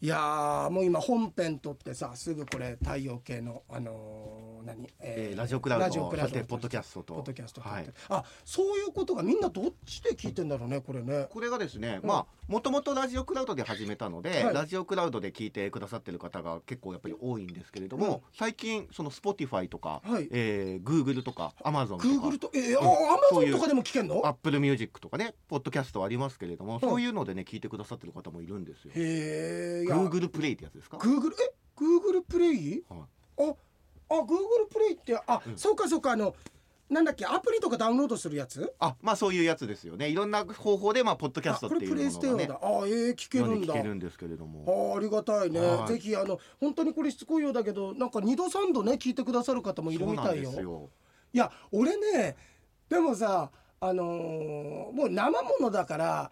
いやもう今本編撮ってさすぐこれ太陽系のあのー何、えーラジオクラウドラジオクラウドそしてポッドキャストと。ポッドキャストはい。あそういうことがみんなどっちで聞いてんだろうねこれね。これがですね、うん。まあもともとラジオクラウドで始めたので、はい。ラジオクラウドで聞いてくださってる方が結構やっぱり多いんですけれども、うん。最近その Spotify とか、はい。えー、Google とか Amazon とか Google とえー、あうんゾンとかでも聞けんの？Apple Music とかねポッドキャストありますけれども、んそういうのでね聞いてくださってる方もいるんですよ。へえいや。Google プレイってやつですか、Google え？Google プレイはい。ああ Google プレイってあ、うん。そうかそうかあのなんだっけアプリとかダウンロードするやつ？あまあそういうやつですよね。いろんな方法でまあポッドキャストっていうもプレイステーのがねだ。あえー、聞けるんだ。聞けるんですけれども。あありがたいね、はい。ぜひあの本当にこれしつこいようだけどなんか二度三度ね聞いてくださる方もいるみたいよ。いや俺ねでもさあのーもう生ものだから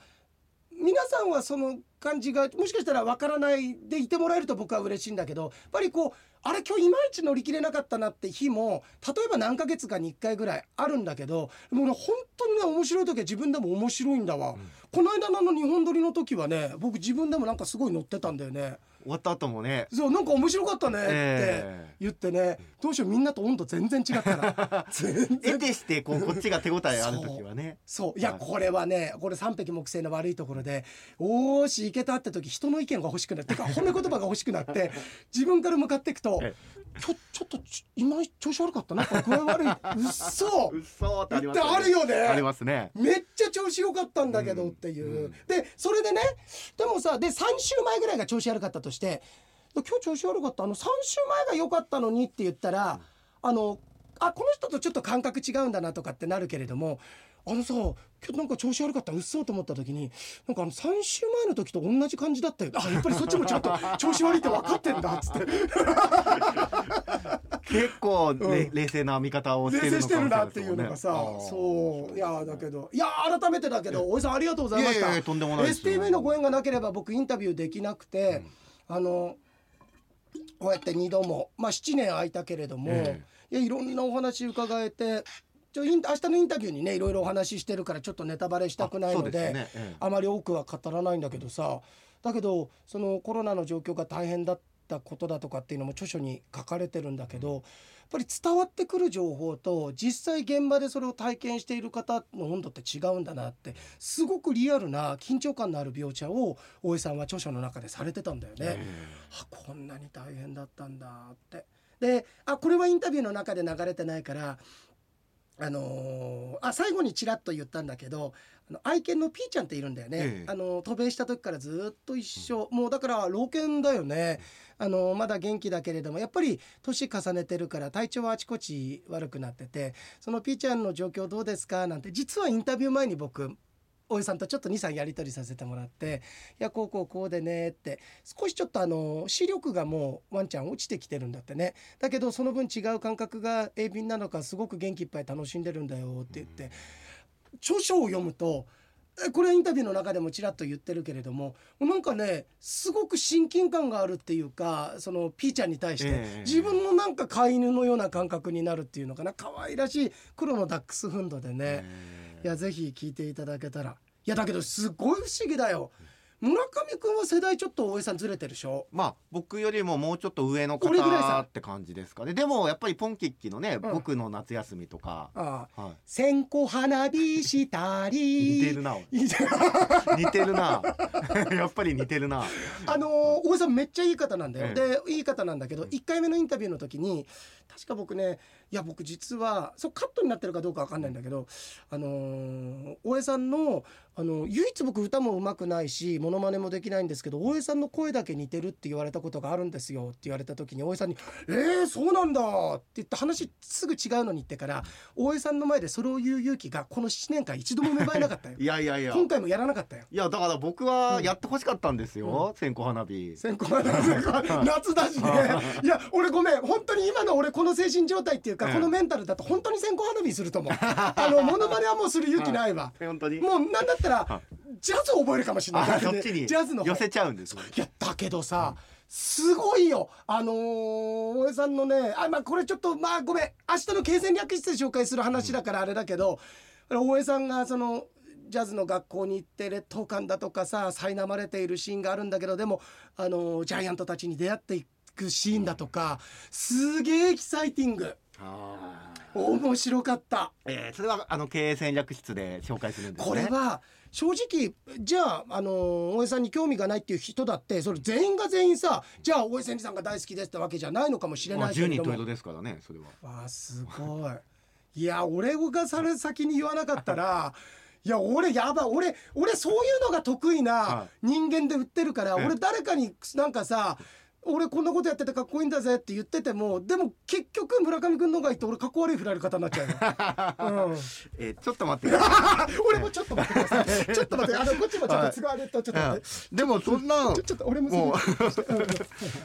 皆さんはその感じがもしかしたらわからないでいてもらえると僕は嬉しいんだけどやっぱりこうあれ今日いまいち乗り切れなかったなって日も例えば何ヶ月かに1回ぐらいあるんだけどもうね本当にね面白い時は自分でも面白いんだわ、この間のあの日本撮りの時はね僕自分でもなんかすごい乗ってたんだよね終わった後もね。そうなんか面白かったねってえ言ってね、どうしようみんなと温度全然違ったら。得てしてこうこっちが手応えある時はね。そう。いやはい。これはねこれ三匹木星の悪いところで「おーしいけた」って時人の意見が欲しくなってか褒め言葉が欲しくなって 自分から向かっていくとえ「ちょちょっとち今調子悪かったな。これ具合悪い。うっそうっそーってありますってあるよね。ありますね。めっちゃ調子良かったんだけどうんっていう、うんでそれでねでもさで3週前ぐらいが調子悪かったとして今日調子悪かった？あの3週前が良かったのにって言ったら、あのあこの人とちょっと感覚違うんだなとかってなるけれどもあのさ今日なんか調子悪かった？うっそうと思った時になんかあの3週前の時と同じ感じだったよ。あやっぱりそっちもちゃんと 調子悪いって分かってんだっつって。結構、ねうん。冷静な見方をしてるの冷静してるなっていうのがさそう。いやだけど。いや改めてだけど大江さんありがとうございました。いやいやいやとんでもないですよ。STV のご縁がなければ僕インタビューできなくて、あのこうやって2度もまあ7年空いたけれども、えいやいろんなお話伺えてちょイン明日のインタビューにねいろいろお話ししてるからちょっとネタバレしたくないのであね。ええ。あまり多くは語らないんだけどさだけどそのコロナの状況が大変だったことだとかっていうのも著書に書かれてるんだけど、やっぱり伝わってくる情報と実際現場でそれを体験している方の温度って違うんだなってすごくリアルな緊張感のある描写を大江さんは著書の中でされてたんだよね。えあこんなに大変だったんだって。であこれはインタビューの中で流れてないからあのーあ最後にちらっと言ったんだけどあの愛犬のピーちゃんっているんだよね、ええ。あの渡米した時からずっと一緒、もうだから老犬だよね。あのまだ元気だけれどもやっぱり年重ねてるから体調はあちこち悪くなっててそのピーちゃんの状況どうですかなんて実はインタビュー前に僕大江さんとちょっと23やり取りさせてもらって「いやこうこうこうでね」って少しちょっとあの視力がもうワンちゃん落ちてきてるんだってね。だけどその分違う感覚が鋭敏なのかすごく元気いっぱい楽しんでるんだよって言って著書を読むとえこれはインタビューの中でもちらっと言ってるけれどもなんかねすごく親近感があるっていうかそのピーちゃんに対して、ええ。自分のなんか飼い犬のような感覚になるっていうのかな。可愛らしい黒のダックスフンドでね、えいやぜひ聞いていただけたら。いやだけどすごい不思議だよ村上くんは世代ちょっと大江さんずれてるでしょ？まあ僕よりももうちょっと上の俺ぐらいさ。方って感じですかね。でもやっぱりポンキッキのね、うん。僕の夏休みとか、ああ。は線香花火したり。い、似てるな似てる。似てるな。やっぱり似てるな。あのー大江さんめっちゃいい方なんだよ、えでいい方なんだけど1回目のインタビューの時に確か僕ねいや僕実はそうカットになってるかどうかわかんないんだけどあのー大江さんのあの唯一僕歌も上手くないしモノマネもできないんですけど大江さんの声だけ似てるって言われたことがあるんですよって言われた時に大江さんに「えー、そうなんだ」って言って話すぐ違うのに言ってから大江さんの前でそれを言う勇気がこの7年間一度も芽生えなかったよ。いやいやいや。今回もやらなかったよ。いやだから僕はやってほしかったんですよ、線香花火。線香花火。夏だしね。いや俺ごめん。本当に今の俺この精神状態っていうか、うん。このメンタルだと本当に線香花火すると思う。あのモノマネはもうする勇気ないわ。本当に？もうなんだったらはジャズ覚えるかもしれない。あそっちに？ジャズの方。寄せちゃうんですいやだけどさ、すごいよ。あのー大江さんのねあまあこれちょっとまあごめん。明日の経戦略室で紹介する話だからあれだけど、大江さんがそのジャズの学校に行って劣等感だとかさ苛まれているシーンがあるんだけどでもあのジャイアントたちに出会っていくシーンだとかすげえエキサイティング。あ面白かった。えーそれはあの経営戦略室で紹介するんですね。これは正直じゃあ、あの大江さんに興味がないっていう人だってそれ全員が全員さじゃあ大江千里さんが大好きですってわけじゃないのかもしれまあないけ10れども。人十色ですからねそれは。わあすごい。いや俺がそれ先に言わなかったらいや俺やばい。俺俺そういうのが得意なは人間で売ってるから、ええ。俺誰かになんかさ俺こんなことやっててかっこいいんだぜって言っててもでも結局村上君の方がいいと俺かっこ悪い振られ方になっちゃうよ、う んえーちょっと待って 俺もちょっと待ってください。ちょっと待って、あのこっちもちょっと都合でとちょっと待って。いでもそんなちょっと俺もも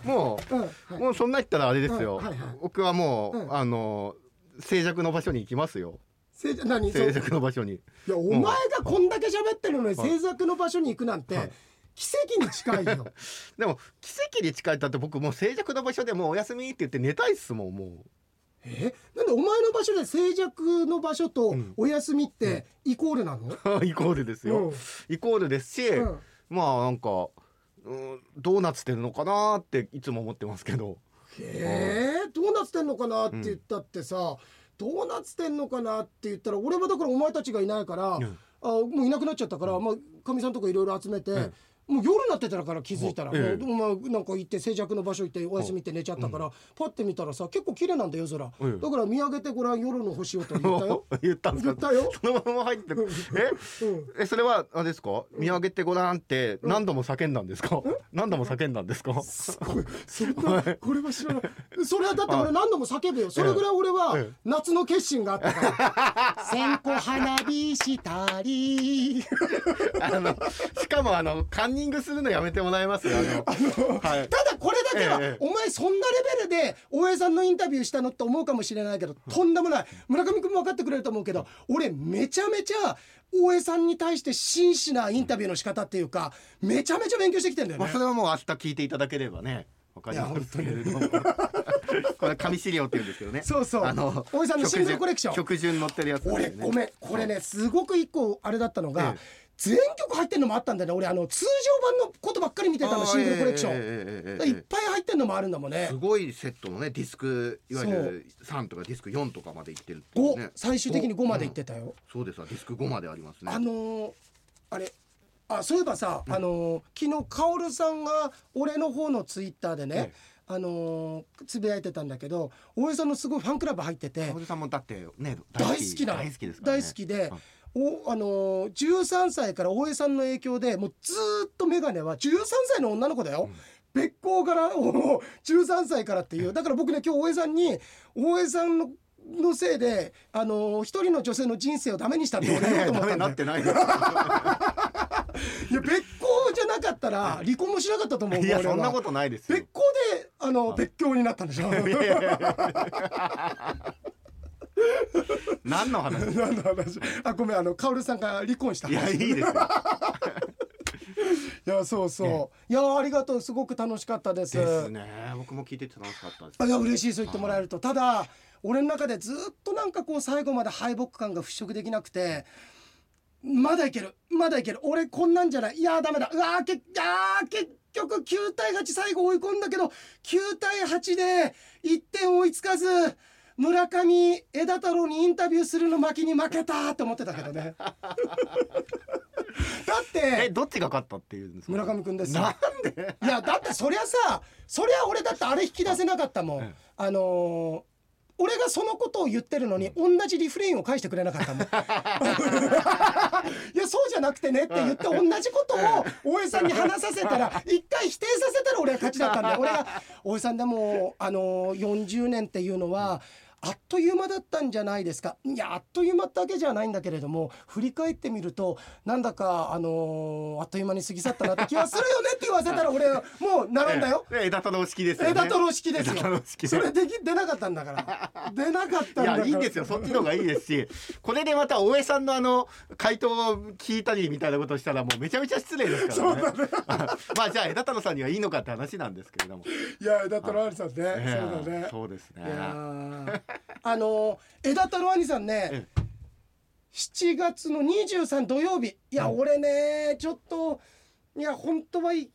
う。もうんうんうはい。もうそんな言ったらあれですよ、うんはいはい。僕はもう、うん。あの静寂の場所に行きますよ。静寂の場所に。やお前がこんだけ喋ってるのにはい制作の場所に行くなんてはい奇跡に近いよ。でも奇跡に近いだって僕もう静寂の場所でもうお休みって言って寝たいっすもんもえ、なんでお前の場所で静寂の場所とうん。お休みってイコールなの？う イコールですよ、イコールですし、うん。まあなんか、うん、ドーナツってるのかなっていつも思ってますけど。へえ、ドーナツてんのかなって言ったってさ、ドーナツてんのかなって言ったら俺はだからお前たちがいないから、うん。あもういなくなっちゃったから、まあかみさんとかいろいろ集めて。うんもう夜になってたから気づいたら、ええ。もうお前なんか行って静寂の場所行ってお休みって寝ちゃったから、パッて見たらさ結構綺麗なんだよ夜。空、うん。だから見上げてごらん夜の星をと言ったよ。言ったんですか？よ、そのまま入ってうん。えうん、えそれはあれですか？見上げてごらんって何度も叫んだんですか、何度も叫んだんですか？すごい。そんなこれは知らない。それはだって俺何度も叫ぶよ。それぐらい俺はええ。夏の決心があったから。線香花火したり。あのしかもあのカンニングするのやめてもらえますあの。はい。ただこれだけは、ええ。お前そんなレベルで大江さんのインタビューしたのって思うかもしれないけどとんでもない。村上君も分かってくれると思うけど俺めちゃめちゃ大江さんに対して真摯なインタビューの仕方っていうかめちゃめちゃ勉強してきてんだよね。まあそ。れはもう明日聞いていただければねわかりますけれども。これ紙資料って言うんですけどね。そうそう。あの大江さんのシングルコレクション。曲順載ってるやつね。俺ごめん。これねすごく一個あれだったのが、え全曲入ってるのもあったんだね。俺あの通常版のことばっかり見てたのシングルコレクション、いっぱい入ってるのもあるんだもんね。すごいセットのねディスクいわゆる3とかディスク4とかまでいってるって、ね、最終的に5までいってたよ、うん、そうですわディスク5までありますね。あのー、あれあそういえばさ、うん、あのー、昨日薫さんが俺の方のツイッターでね、あのー、つぶやいてたんだけど大江さんのすごいファンクラブ入ってて。大好きだ大好きです、ね、大好きで、うん。おあのー13歳から大江さんの影響でもうずーっと眼鏡は13歳の女の子だよ、別行から お13歳からっていう。だから僕ね今日大江さんに大江さんののせいであのー一人の女性の人生をダメにしたって俺言おうとなってない いや別行じゃなかったら離婚もしなかったと思ういやそんなことないですよ。別行であの別居になったんでしょ 何の話？何の話？あごめんあのカオルさんが離婚したいやいいですよ。いやそうそう、いやありがとうすごく楽しかったです。ですね。僕も聞いてて楽しかったです。いや嬉しいそう言ってもらえると。ただ俺の中でずっとなんかこう最後まで敗北感が払拭できなくてまだいけるまだいける。俺こんなんじゃない。いやダメだ。うわーけあー結局9対8最後追い込んだけど9対8で1点追いつかず村上枝太郎にインタビューするの巻に負けたって思ってたけどね。だっえてどっちが勝ったっていうんですか？村上くんですよ。なんで？いやだってそりゃさそりゃ俺だってあれ引き出せなかったもん、ええ。あのー俺がそのことを言ってるのに同じリフレインを返してくれなかったもん。いやそうじゃなくてねって言って同じことを大江さんに話させたら一回否定させたら俺は勝ちだったんだよ。俺が大江さんでもあのー40年っていうのはあっという間だったんじゃないですか。いやあっという間だけじゃないんだけれども振り返ってみるとなんだかあのーあっという間に過ぎ去ったなって気はするよねって言わせたら俺はもう並んだよ。ええ。枝太郎式ですよね。枝太郎式ですよ。それでき出なかったんだから。出なかったんいだから。やいいんですよ。そっちの方がいいですしこれでまた大江さんのあの回答を聞いたりみたいなことしたらもうめちゃめちゃ失礼ですからね。まあじゃあ枝太郎さんにはいいのかって話なんですけれども、いや枝太郎兄さんね、ええ。そうだね。そうですねあの枝太郎兄さんね、え7月の23土曜日。いや、うん。俺ねちょっといや本当はいい。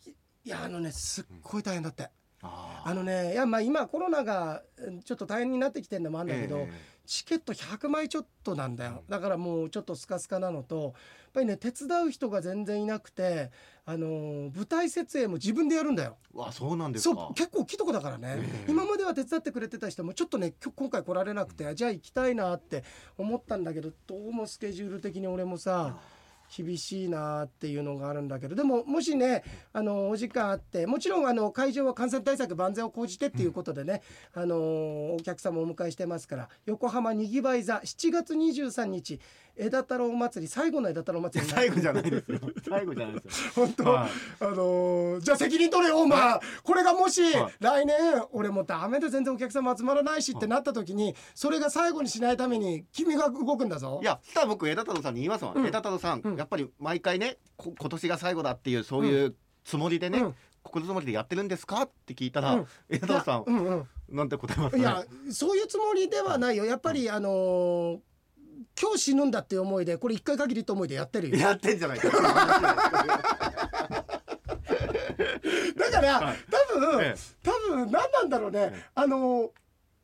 やあのねすっごい大変だって、ああのねいやまあ今コロナがうんちょっと大変になってきてるのもあるんだけど、えチケット100枚ちょっとなんだよ。だからもうちょっとスカスカなのとやっぱりね手伝う人が全然いなくてあのー舞台設営も自分でやるんだよ。えわそうなんですそかう結構大きいとこだからね、ええ。今までは手伝ってくれてた人もちょっとね今回来られなくて、じゃあ行きたいなって思ったんだけどどうもスケジュール的に俺もさ厳しいなっていうのがあるんだけどでももしねあのお時間あってもちろんあの会場は感染対策万全を講じてっていうことでね、あのお客様をお迎えしてますから横浜にぎわい座7月23日枝太郎祭り最後の枝太郎祭り最後じゃないですよ。最後じゃないですよ。本当、はい。あのーじゃあ責任取れよお前これがもし、はい。来年俺もうダメで全然お客様集まらないしってなった時にそれが最後にしないために君が動くんだぞ。いやそしたら僕枝太郎さんに言いますもん、うん。枝太郎さん、うん。やっぱり毎回ねこ今年が最後だっていうそういうつもりでね、うん。心づもりでやってるんですか？って聞いたら、うん。枝太郎さん、うんうん。なんて答えますかね？いやそういうつもりではないよ。やっぱりあのー今日死ぬんだって思いでこれ一回限りって思いでやってるよ。やってんじゃないか。だから、はい。多分、ええ。多分何なんだろうね、えあのー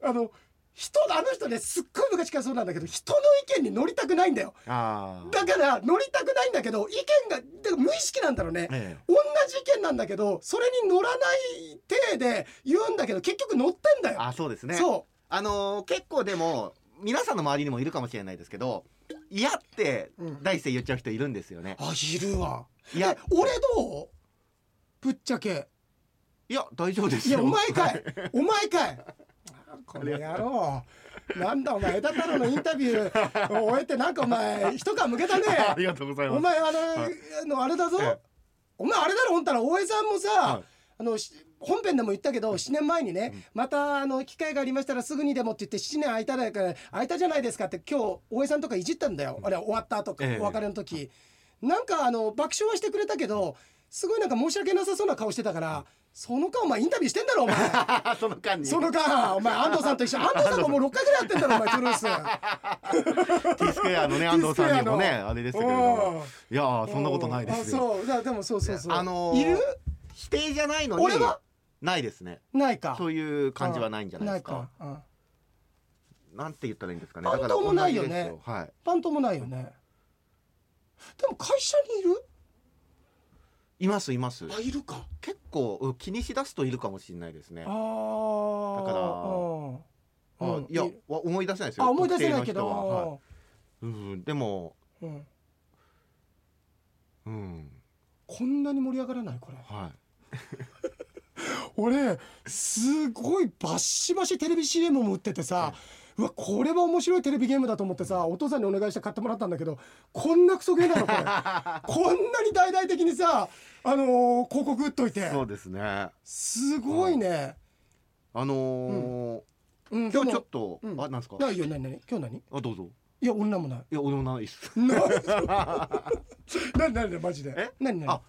あの人あの人ねすっごい昔からそうなんだけど人の意見に乗りたくないんだよ。だから乗りたくないんだけど意見が無意識なんだろうね。え同じ意見なんだけどそれに乗らない体で言うんだけど結局乗ってんだえよ、あそうですね。そあのー結構でも皆さんの周りにもいるかもしれないですけど嫌ってうん。第一声言っちゃう人いるんですよね。う、あいるわ。いや。え俺どう？ぶっちゃけ。いや大丈夫ですよ。いやお前かい。お前かい。この野郎。なんだお前枝太郎のインタビュー。を終えてなんかお前一皮むけたね。ありがとうございます。お前あの,、はい。あのあれだぞ、ええ。お前あれだろほんたら。大江さんもさ、はい。あのし本編でも言ったけど7年前にね、またあの機会がありましたらすぐにでもって言って7年空いただから空いたじゃないですかって今日大江さんとかいじったんだよ、あれ終わった後か、ええ。お別れの時。なんかあの爆笑はしてくれたけどすごいなんか申し訳なさそうな顔してたからその間お前インタビューしてんだろお前。その間に。その間お前 安藤さんと一緒。安藤さんももう6回ぐらいやってんだろお前トゥルース。T スクエアのね安藤さんにもねあれでしたけれども。いやーそんなことないですよ。あそう。だでもそうそうそう、あのーいる？否定じゃないのに。俺は？ないですね。ないか。そういう感じはないんじゃないですか。ないか、うんなんて言ったらいいんですかね。パンだからともないよね。はい。パンともないよね。でも会社にいる？いますいます。あいるか。結構うん気にしだすといるかもしれないですね。ああだからうん。いや思い出せないですよ。あ思い出せないけ特定の人はい。うん。でもうん。うん。こんなに盛り上がらない？これ。はい俺すごいバッシバシテレビ CM も売っててさうわこれは面白いテレビゲームだと思ってさお父さんにお願いして買ってもらったんだけどこんなクソゲーなのこれ。こんなに大々的にさあのー広告打っといて。そうですね。あすごいね、のーうん、今日ちょっととうん。あなんですか？ないよ何何今日何？あどうぞ。いや女もない。いや俺もないっす。何何何マジで？え？何何あ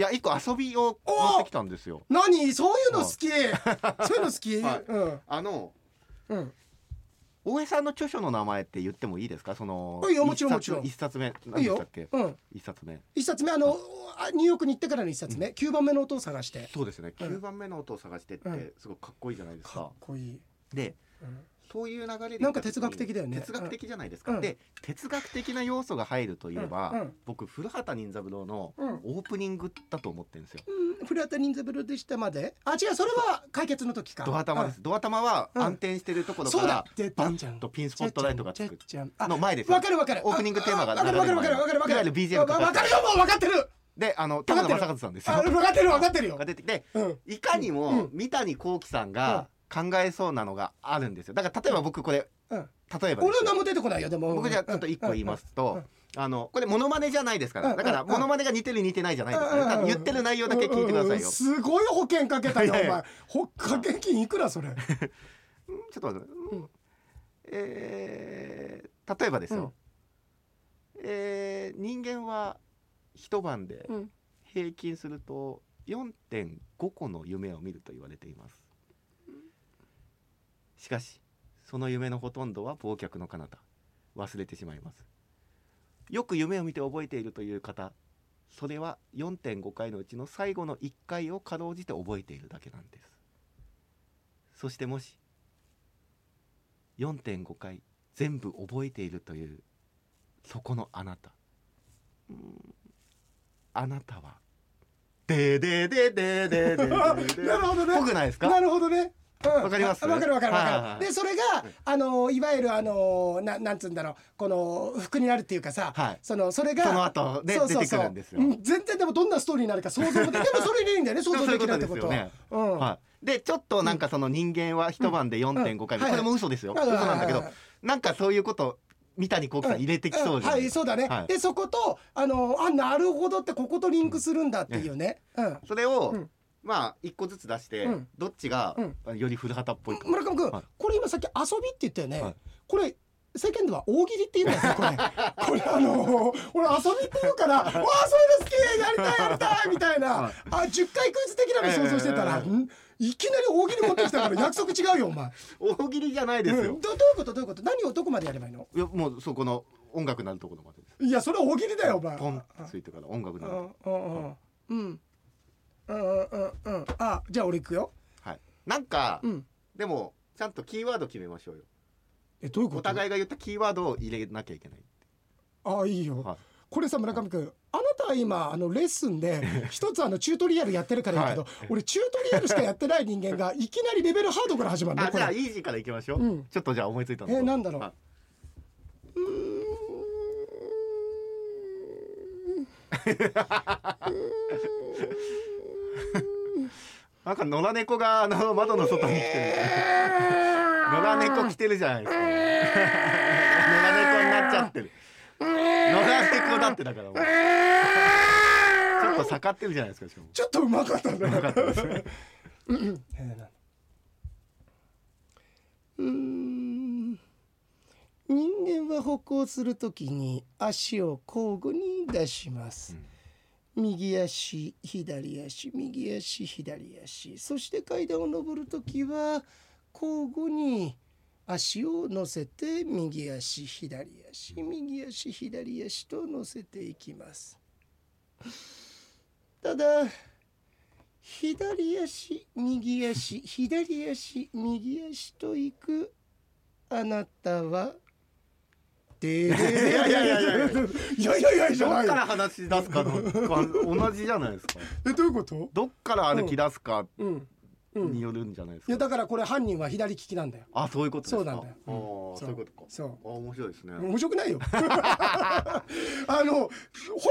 いや一個遊びをお持ってきたんですよ。何？そういうの好き？そういうの好き、はい。うん。あのうん。大江さんの著書の名前って言ってもいいですか？そのいいよもちろんもちろん。一冊目。何でしたっけ？うん。一冊目。一冊目あのあニューヨークに行ってからの一冊目、九番目の音を探して。そうですね。うん。9番目の音を探してってうん。すごくかっこいいじゃないですか。っかこいい、でうんそういう流れでなんか哲学的だよね。哲学的じゃないですか、うん。で哲学的な要素が入るといえば、うんうん。僕古畑任三郎のうん。オープニングだと思ってるんですよ、うん、古畑任三郎でしたまで？あ違うそれは解決の時か。ドア玉です、ドア玉はうん。暗転してるところそうだ。から出バンたじゃんとピンスポットライトがつく。の前ですよ。わかるわかる。オープニングテーマがあわかるわかるわかるわかる。わかる BGM わか。かかるよもうわかってる。であの田正和さんですよ。あわかってるわかってるよ。が出てきてうん。いかにうもん三谷幸喜さんが考えそうなのがあるんですよ。だから例えば僕これうん。例えば俺の名も出てこないよでも。僕じゃあちょっと一個言いますうん。とあのこれモノマネじゃないですかうん。らだからうん。モノマネが似てる似てないじゃないですかうん。ら言ってる内容だけ聞いてくださいよ。うん。すごい保険かけたよお前。ほ保険金いくらそれ？うんちょっと待って。うん。えー例えばですよ。えー人間は一晩でうん。平均すると4.5個の夢を見ると言われていますしかしその夢のほとんどは忘却の彼方。忘れてしまいます。よく夢を見て覚えているという方それは4.5回のうちの最後の1回をかろうじて覚えているだけなんです。そしてもし4.5回全部覚えているというそこのあなた。あなたはでででででででなるほどねぽくないですかなるほどね。うん。わかります？あわかるわかるわかる。はいはいはい。でそれがあのいわゆるあのななんつうんだろう。この服になるっていうかさ、はい。そのそれがその後ねそうそうそう。出てくるんですよ。うん。全然でもどんなストーリーになるか想像もででもそれでいいんだよね。想像できないってこと。そういうこと。うん。はい、でちょっとなんかその人間は一晩で4.5回、うん。はい。これも嘘ですよ、嘘なんだけどはなんかそういうこと三谷幸喜さん。入れてきそうじゃはない？い。そうだね。はい。でそことあのあなるほどってこことリンクするんだっていうね。うん。それを、うんまあ一個ずつ出して、うん。どっちがうん。より古畑っぽいか、村上君、はい。これ今さっき遊びって言ったよね、はい。これ世間では大喜利って言うんですよこれ。これあの俺遊びって言うから「わあそういうの好きやりたいやりたい」みたいな、はい。あ10回クイズ的なの想像してたら、ええん？いきなり大喜利持ってきたから約束違うよお前、大喜利じゃないですよ。うん、どどういうこと？どういうこと？何をどこまでやればいいの？いやもうそこの音楽なるところまでです。いやそれは大喜利だよお前。ポンついてから音楽なるうんうん。うんうんうんうんうん。あじゃあ俺行くよ。はい。なんか、うん。でもちゃんとキーワード決めましょうよ。えどういうこと？お互いが言ったキーワードを入れなきゃいけないあいいよ、はい。これさ村上君あなたは今あのレッスンで 一つあのチュートリアルやってるからいいけど、はい。俺チュートリアルしかやってない人間がいきなりレベルハードから始まるのあじゃあこれ。イージーからいきましょう、うん。ちょっとじゃあ思いついたのえーなんだろう？はい なんか野良猫があの窓の外に来てる 野良猫来てるじゃないですか。野良猫になっちゃってる。野良猫だってだからもう。ちょっと盛ってるじゃないですかしかも。ちょっとうまかったね。よかったです。うん。人間は歩行するときに足を交互に出します、右足左足右足左足。そして階段を上るときは交互に足を乗せて右足左足右足左足と乗せていきます。ただ左足右足左足右足と行くあなたはでいやいやいやいや。いやいやいやじゃどっから話し出すかの同じじゃないですか。えどういうこと？どっから歩き出すかうん。うん。いによるんじゃないですか、やだからこれ犯人は左利きなんだよ。あそういうことですか。そうなんだよ。あそういうことか。そう。あ面白いですね、面白くないよ。あの本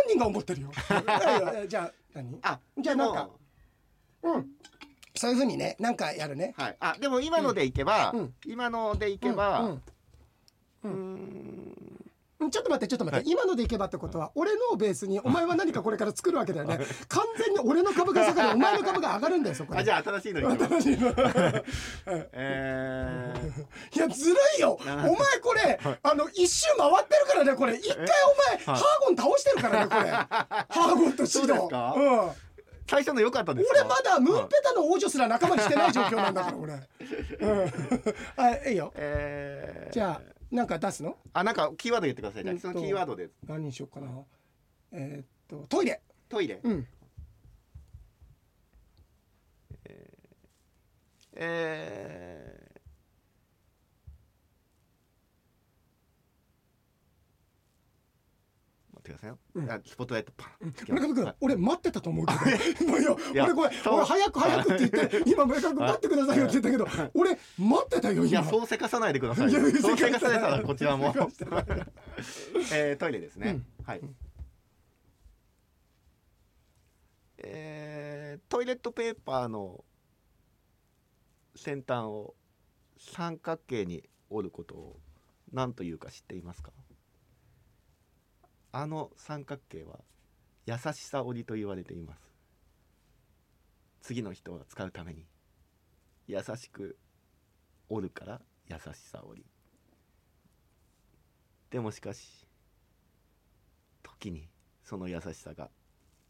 人が思ってるよ。いやいやじゃあ何？あじゃあなんか。でもうん。そういうふうにねなんかやるね。はい。あでも今のでいけば、うん。今のでいけば、うんうーんうん。ちょっと待ってちょっと待って、今のでいけばってことは俺のをベースにお前は何かこれから作るわけだよね。完全に俺の株が下がる。お前の株が上がるんだよそこで。あじゃあ新しいのい新しいの。えー、いやずるいよ。お前これあの一周回ってるからねこれ。一回お前ハーゴン倒してるからねこれ。ハーゴンとシド。そうん最初の良かったですか？俺まだムーンペタの王女すら仲間にしてない状況なんだから俺。うん。あいいよ。えー、じゃあなんか出すの？あなんかキーワード言ってください。じゃあうんとそのキーワードで。何にしようかな。えーっとトイレ。トイレ、うん。えー、待ってくださいよ、うん。あスポットライトパン、村上君、はい。俺待ってたと思うけど。もういやいや俺これ俺早く早くって言って今村上君待ってくださいよって言ったけど俺待ってたよいや今。そうせかさないでくださいいやよそうせかさらこちらも えー、トイレですね、うん。はい、えー、トイレットペーパーの先端を三角形に折ることを何というか知っていますか？あの三角形は優しさ折りと言われています。次の人が使うために優しく折るから優しさ折りでもしかし時にその優しさが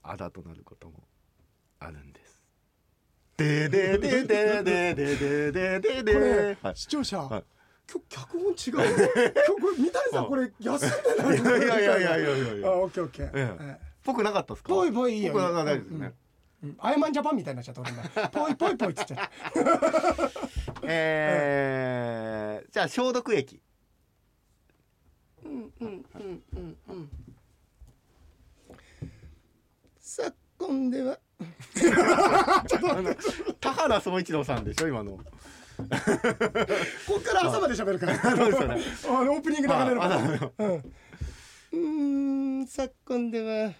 あだとなることもあるんです。でででででででででこれはい視聴者、はい今日脚本違う 今日これ三谷さん。これ休んでないいやいやいやいやいやいや。あオッケーオッケー、ええ。ええ。ぽくなかったですか？ぽいぽいいいよ。ぽくなですね、うんアイマンジャパンみたいになっちゃった俺今。ぽいぽいぽいっつっちゃった。えーじゃあ消毒液。うんうんうんうんうん。昨今では。田原総一郎さんでしょ今の こっから朝まで喋るから。そうですよね。あのオープニング流れるから。うん。昨今では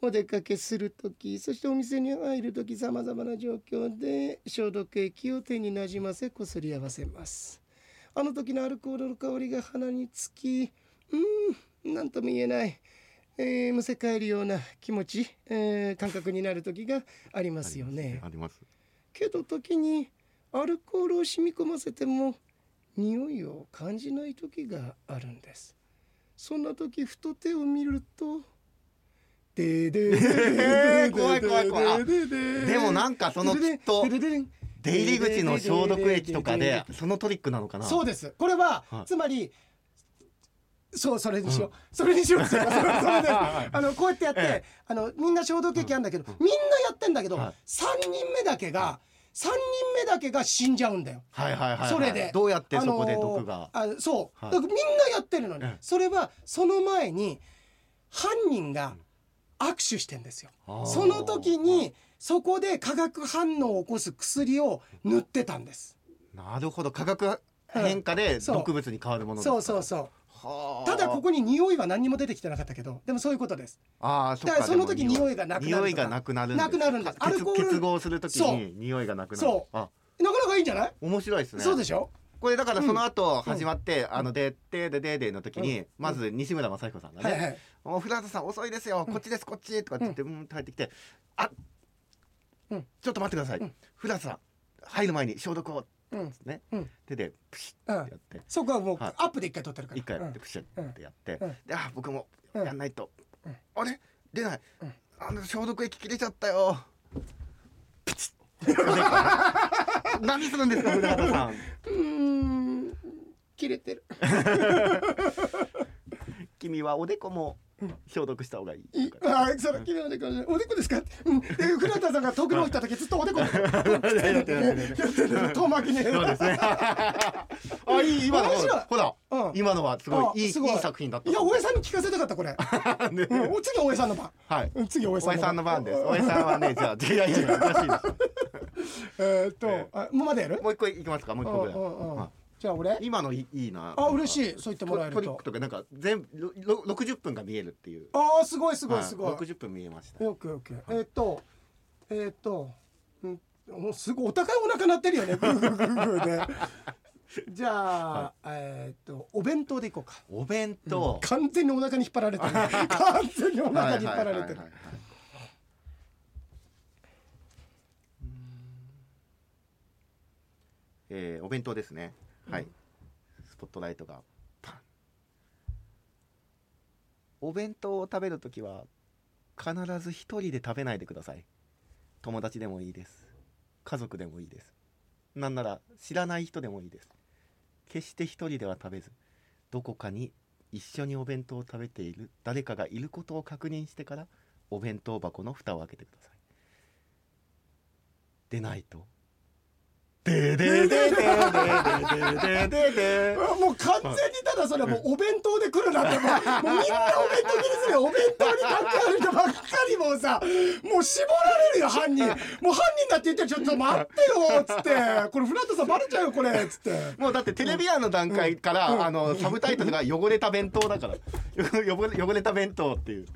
お出かけする時そしてお店に入る時さまざまな状況で消毒液を手になじませこすり合わせます。あの時のアルコールの香りが鼻につきうーん何とも言えない、えーむせ返るような気持ち、えー感覚になる時がありますよね。あります。けど時にアルコールを染み込ませても匂いを感じない時があるんです。そんな時ふと手を見るとででで怖い怖い怖いでもなんかそのきっと出入り口の消毒液とかでそのトリックなのかなそうですこれは、はいつまりそうそれにしよう、それにしようそれそれそれであのこうやってやって、ええあのみんな消毒液あるんだけど、みんなやってんだけど、はい三人目だけが三人目だけが死んじゃうんだよ。はいはいはいはい。それで。どうやってそこで毒が、あのーあそう、はい。だからみんなやってるのに、ええそれはその前に犯人が握手してんですよ。その時にそこで化学反応を起こす薬を塗ってたんです。なるほど。化学変化でそう。毒物に変わるものだそうそうそう。はあただここに匂いは何にも出てきてなかったけどでもそういうことです。ああそだからその時でも匂いがなくなる匂いがなくなるんです。なくなるんです。かアルコール。結結合する時に匂いがなくなる。そう。あ。なかなかいいんじゃない、面白いですね。そうでしょ？これだからその後始まって、あの「でってででで」の時に、うん。まず西村雅彦さんがね「はいはい。お古畑さん遅いですよ。こっちですこっち」とかって言って、うん、って入ってきて「あ、うん。ちょっと待ってください、うん。古畑さん入る前に消毒を」うん。ね、うん。手でプシうん。ッてやって、そこはもうはい。アップで一回撮ってるから。一回やってうん。プシッてやって、うん。であ僕もうん。やんないと、うん。あれ？出ない、うん。あの消毒液切れちゃったよ。プチッ。何するんですか古畑さん。うーん。切れてる。君はおでこも消毒した方がいい。いあそれ君のおでこおでこですか？うん。で古畑さんが遠くのった時ずっとおでこ。遠巻きにそうですね。あいい今の。ほらうん。今のはすごいいい作品だった。いや大江さんに聞かせたかったこれ、次大江さんの番。はい。うん次大江さんの番。です。大江さんはねじゃあ いやいやいや難しいです。えーっと、えあもうまだやる？もう一個いきますか？もう一個ぐらいじゃあ俺？今のいいいいな。あ嬉しい。そう言ってもらえると。トリックとかなんか全部ろろ60分が見えるっていう。あーすごいすごいすごい、はい60分見えました。よくよくえー。っとえーっとうんもうすごいお高いお腹鳴ってるよね。グーグーグーグーで。じゃあ、えーっとお弁当でいこうか。お弁当。完全にお腹に引っ張られてる。完全にお腹に引っ張られてる。はいはいはいはい。えーお弁当ですねはい、スポットライトが。パンお弁当を食べるときは必ず一人で食べないでください。友達でもいいです。家族でもいいです。なんなら知らない人でもいいです。決して一人では食べずどこかに一緒にお弁当を食べている誰かがいることを確認してからお弁当箱の蓋を開けてください。でないとでででででででで もう完全にただそれはもうお弁当で来るなってもうもうみんなお弁当気にするよ。お弁当に関係ある人ばっかりもうさもう絞られるよ犯人。もう犯人だって言ってちょっと待ってよっつって。これフラットさんバレちゃうよこれっつって。もうだってテレビ案の段階から、うんあのサブタイトルが汚れた弁当だから。汚れ汚れた弁当っていう。い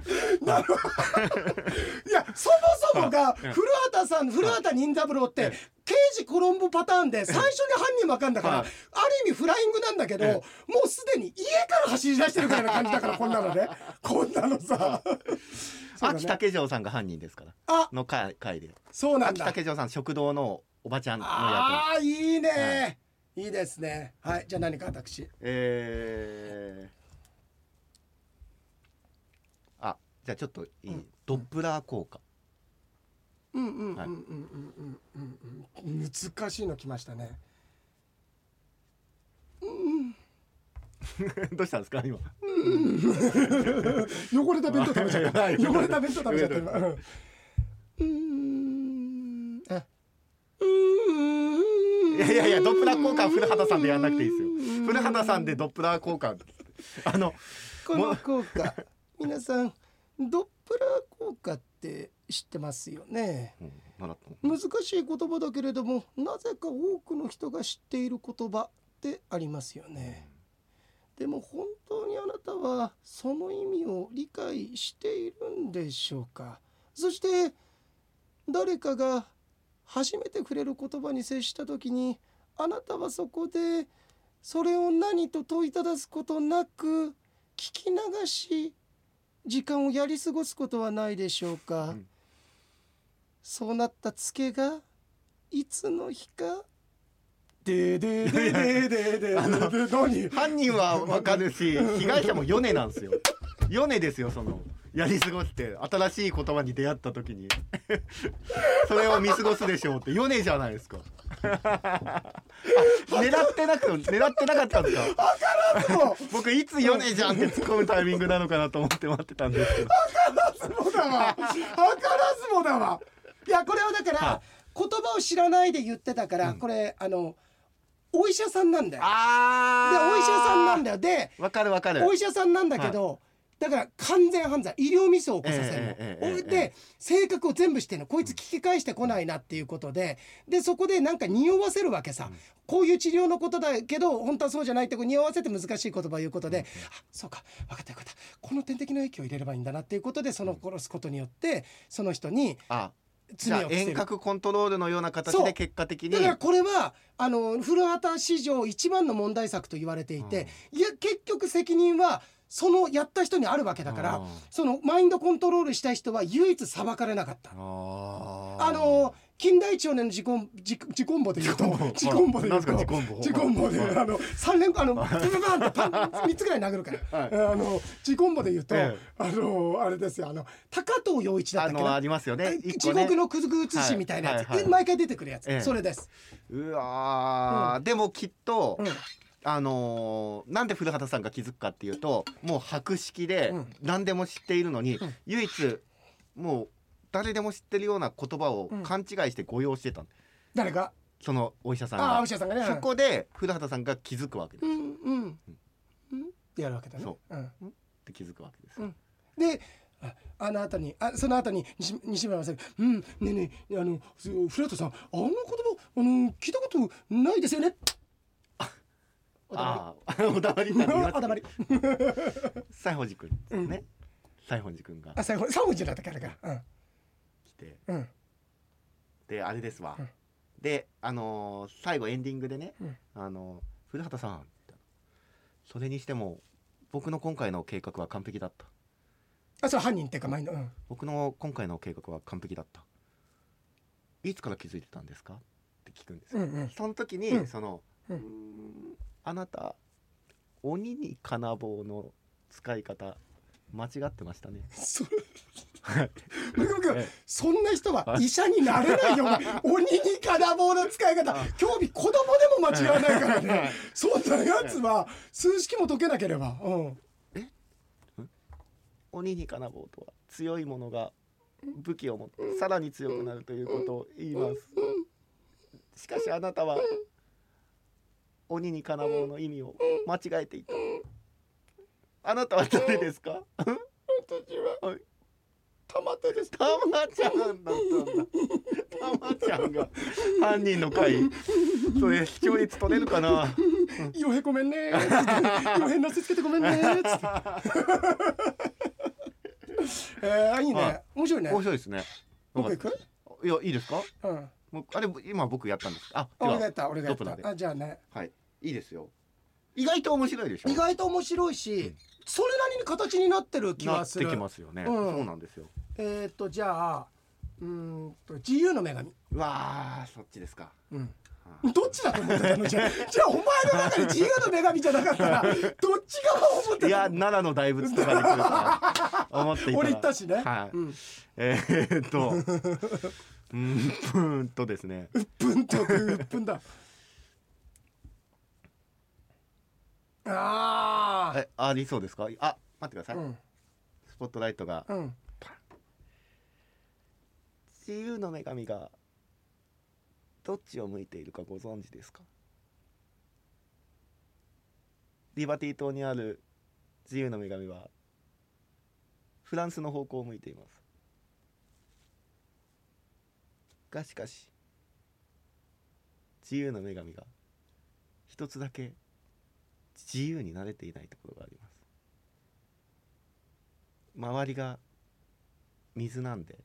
やそもそもが古畑さん古畑任三郎って刑事コロンボパターンで最初に犯人わかんだから、はい。ある意味フライングなんだけど、もうすでに家から走り出してるぐらいな感じだからこんなのね こんなのさ。秋ね。竹城さんが犯人ですから。あ。の回回で。秋そうなんだ。竹城さん食堂のおばちゃんの役。ああいいね、い、いですね。はい。じゃあ何か私。えー、あじゃあちょっといい、うん。ドップラー効果難しいの来ましたねうんどうしたんですか今汚れた弁当食べちゃった汚れた弁当食べちゃった今うんあうんいやいやいやドップラー交換古畑さんでやんなくていいですよ古畑さんでドップラー交換あのこの効果皆さんドップラー効果って知ってますよね。うん難しい言葉だけれどもなぜか多くの人が知っている言葉ってありますよね。でも本当にあなたはその意味を理解しているんでしょうか。そして誰かが初めて触れる言葉に接した時にあなたはそこでそれを何と問いただすことなく聞き流し時間をやり過ごすことはないでしょうか、うん。そうなったツケがいつの日かでででででで犯人はわかるし被害者も米なんですよ米ですよそのやり過ごして新しい言葉に出会った時に それを見過ごすでしょうって米じゃないですかあ狙ってなく狙ってなかったんですか？僕いつ米じゃんって突っ込むタイミングなのかなと思って待ってたんですけどだわ。図らずもだわ。いやこれはだから、は言葉を知らないで言ってたから、うんこれあのお医者さんなんだよ。であお医者さんなんだよ。でわかるわかるお医者さんなんだけど。だから完全犯罪医療ミスを起こさせるの、ええええええで性格を全部してんの。こいつ聞き返してこないなっていうことで。でそこでなんか匂わせるわけさ、こういう治療のことだけど本当はそうじゃないってこう匂わせて難しい言葉を言うことで、あそうか。分かった分かった。この点滴の液を入れればいいんだなっていうことでその殺すことによってその人にあ罪を着せる。遠隔コントロールのような形で結果的に。だからこれはあの古畑史上一番の問題作と言われていて、いや結局責任はそのやった人にあるわけだから、うんそのマインドコントロールした人は唯一裁かれなかった。あの近代一少年の自婚自自婚簿で言うと自婚簿で言うとなんすか自婚簿自婚簿であの三連あのバババンって三つぐらい殴るから、はい。あの自婚簿で言うと、ええ。あのあれですよあの高藤陽一だっあたっけなのありますよね。一地獄のくずぐ写しみたいなやつ、毎回出てくるやつ、ええ。それです。うわー、でもきっと、うんあのーなんで古畑さんが気づくかっていうともう博識でうん。何でも知っているのに、うん。唯一もう誰でも知ってるような言葉をうん。勘違いして誤用してたの。誰が？そのお医者さんああがお医者さんがね。そこで古畑さんが気づくわけです、っうんうん。うん。ってやるわけだね。そう。ん。て気づくわけです、うん。でああの後にあその後に西西村さん「うんねえねえあのすフラットさんあの言葉あの聞いたことないですよね」おだああ おだまり おだまり。西宝寺君ですね、西宝寺君が。あ最後三文字だったっけあれか来て。であれですわ、うん。であのー最後エンディングでね、うん。あのー古畑さんそれにしても僕の今回の計画は完璧だった。あそれ犯人っていうかマインドうん。僕の今回の計画は完璧だった。いつから気づいてたんですか？って聞くんですよ、うんうん。その時に、うん。その、うんあなた鬼に金棒の使い方間違ってましたね。そはい。そんな人ははい。医者になれないよ。鬼に金棒の使い方。興味子供でも間違わないからね。そんなやつは数式も解けなければ。うん。鬼に金棒とは強いものが武器を持ってさらに強くなるということを言います。しかしあなたは鬼に金棒の意味を間違えていた。あなたは誰ですか？私は。はい。玉手です。たまちゃんだったんだ。たまちゃんが犯人の会それ視聴率取れるかな？よへごめんねよへなすつけてごめんねえー、あいいはね面白いね。面白いですね。僕行く？いやいいですか？うん。もうあれ今僕やったんです。あ俺がやった俺がやった。あじゃあね。はいいいですよ。意外と面白いでしょ。意外と面白いし、うん。それなりに形になってる気なってがするきますよね、うん。そうなんですよ。えっ、ー、とじゃあうーんと自由の女神。うわーそっちですか。うん。はどっちだと思ってたの？じゃあじゃあお前の中で自由の女神じゃなかったら どっち側を思ってたいや奈良の大仏とかで来るか思っていたら。俺言ったしね、はい、うん、えー、っとうーんうーんとですね。うっぷんとうっぷんだあなえありそうですか？あ待ってください、うん。スポットライトが。うん。自由の女神がどっちを向いているかご存知ですか？リバティ島にある自由の女神はフランスの方向を向いています。がしかし自由の女神が一つだけ自由になれていないところがあります。周りが水なんで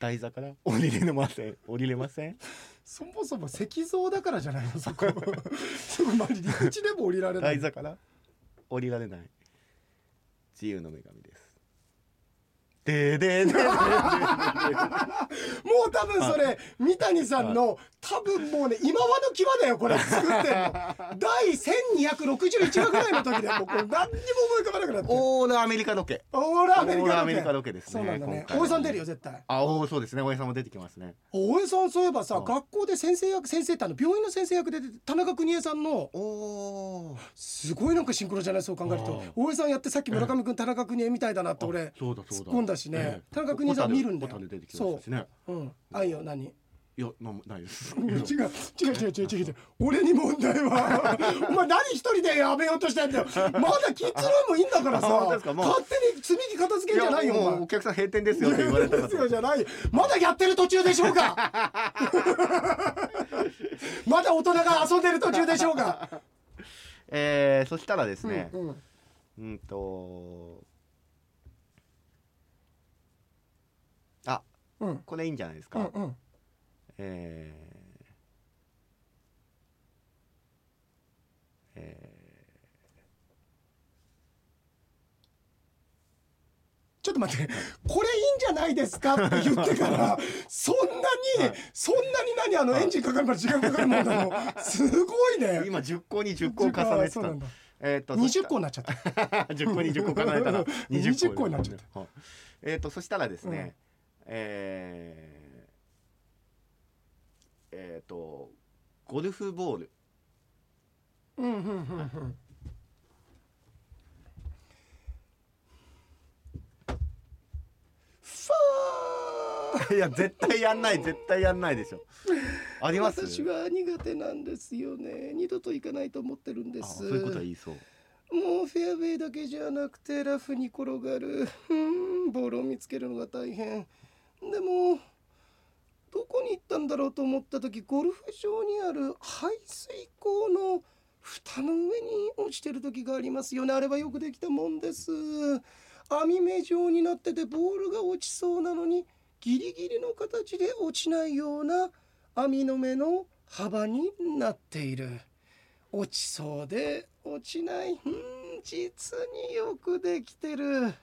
台座から降りれません。降りれません。そもそも石像だからじゃないの？そこ。そこまあ陸地でも降りられない。台座から降りられない。自由の女神ですででででもう多分それ三谷さんの多分もうね今和の際だよこれ作ってんの第1261話ぐらいの時でもうこれ何にも思い浮かばなくなってオールアメリカロケオールアメリカロケオールアメリカロケですねそうなんだね大江さん出るよ絶対あおそうですね大江さんも出てきますね大江さんそういえばさ学校で先生役先生ってあの病院の先生役で田中邦衛さんのおおすごいなんかシンクロじゃないそう考えると大江さんやってさっき村上君田中邦衛みたいだなって俺そうだそうだ突っ込んだしね。ええ。田中邦衛さん見るんだよ。ホタル出てきましたしね。う。ん。あいよ何？いやなないです。違う違う。違う違う違う違う。俺に問題は お前何一人でやめようとしてんだよ。まだキッズルームいいんだからさ。勝手に積み木片付けんじゃないよお客さん閉店ですよって言われたかですとよじゃないまだやってる途中でしょうか。まだ大人が遊んでる途中でしょうか。えー、そしたらですね。うんうん。うんとあうん。これいいんじゃないですか、うんうん。えーえちょっと待って。これいいんじゃないですかって言ってから そんなに、はい。そんなに何あのエンジンかかるから時間かかるもんなの？すごいね。ー今10個に10個を重ねてたそうなんだ。えー、と20個になっちゃった。10 個に10個重ねたら20 20個個になっちゃった。た、はい。えー、とそしたらですね、えー、えー、とゴルフボール。うんうんうんうんファー。いや絶対やんない絶対やんないでしょ。あります？私は苦手なんですよね。二度と行かないと思ってるんです。あそういうことは言いそう。もうフェアウェイだけじゃなくてラフに転がる。うんボールを見つけるのが大変でもどこに行ったんだろうと思った時ゴルフ場にある排水溝の蓋の上に落ちてる時がありますよね。あれはよくできたもんです。網目状になっててボールが落ちそうなのにギリギリの形で落ちないような網の目の幅になっている。落ちそうで落ちない。うん実によくできてる。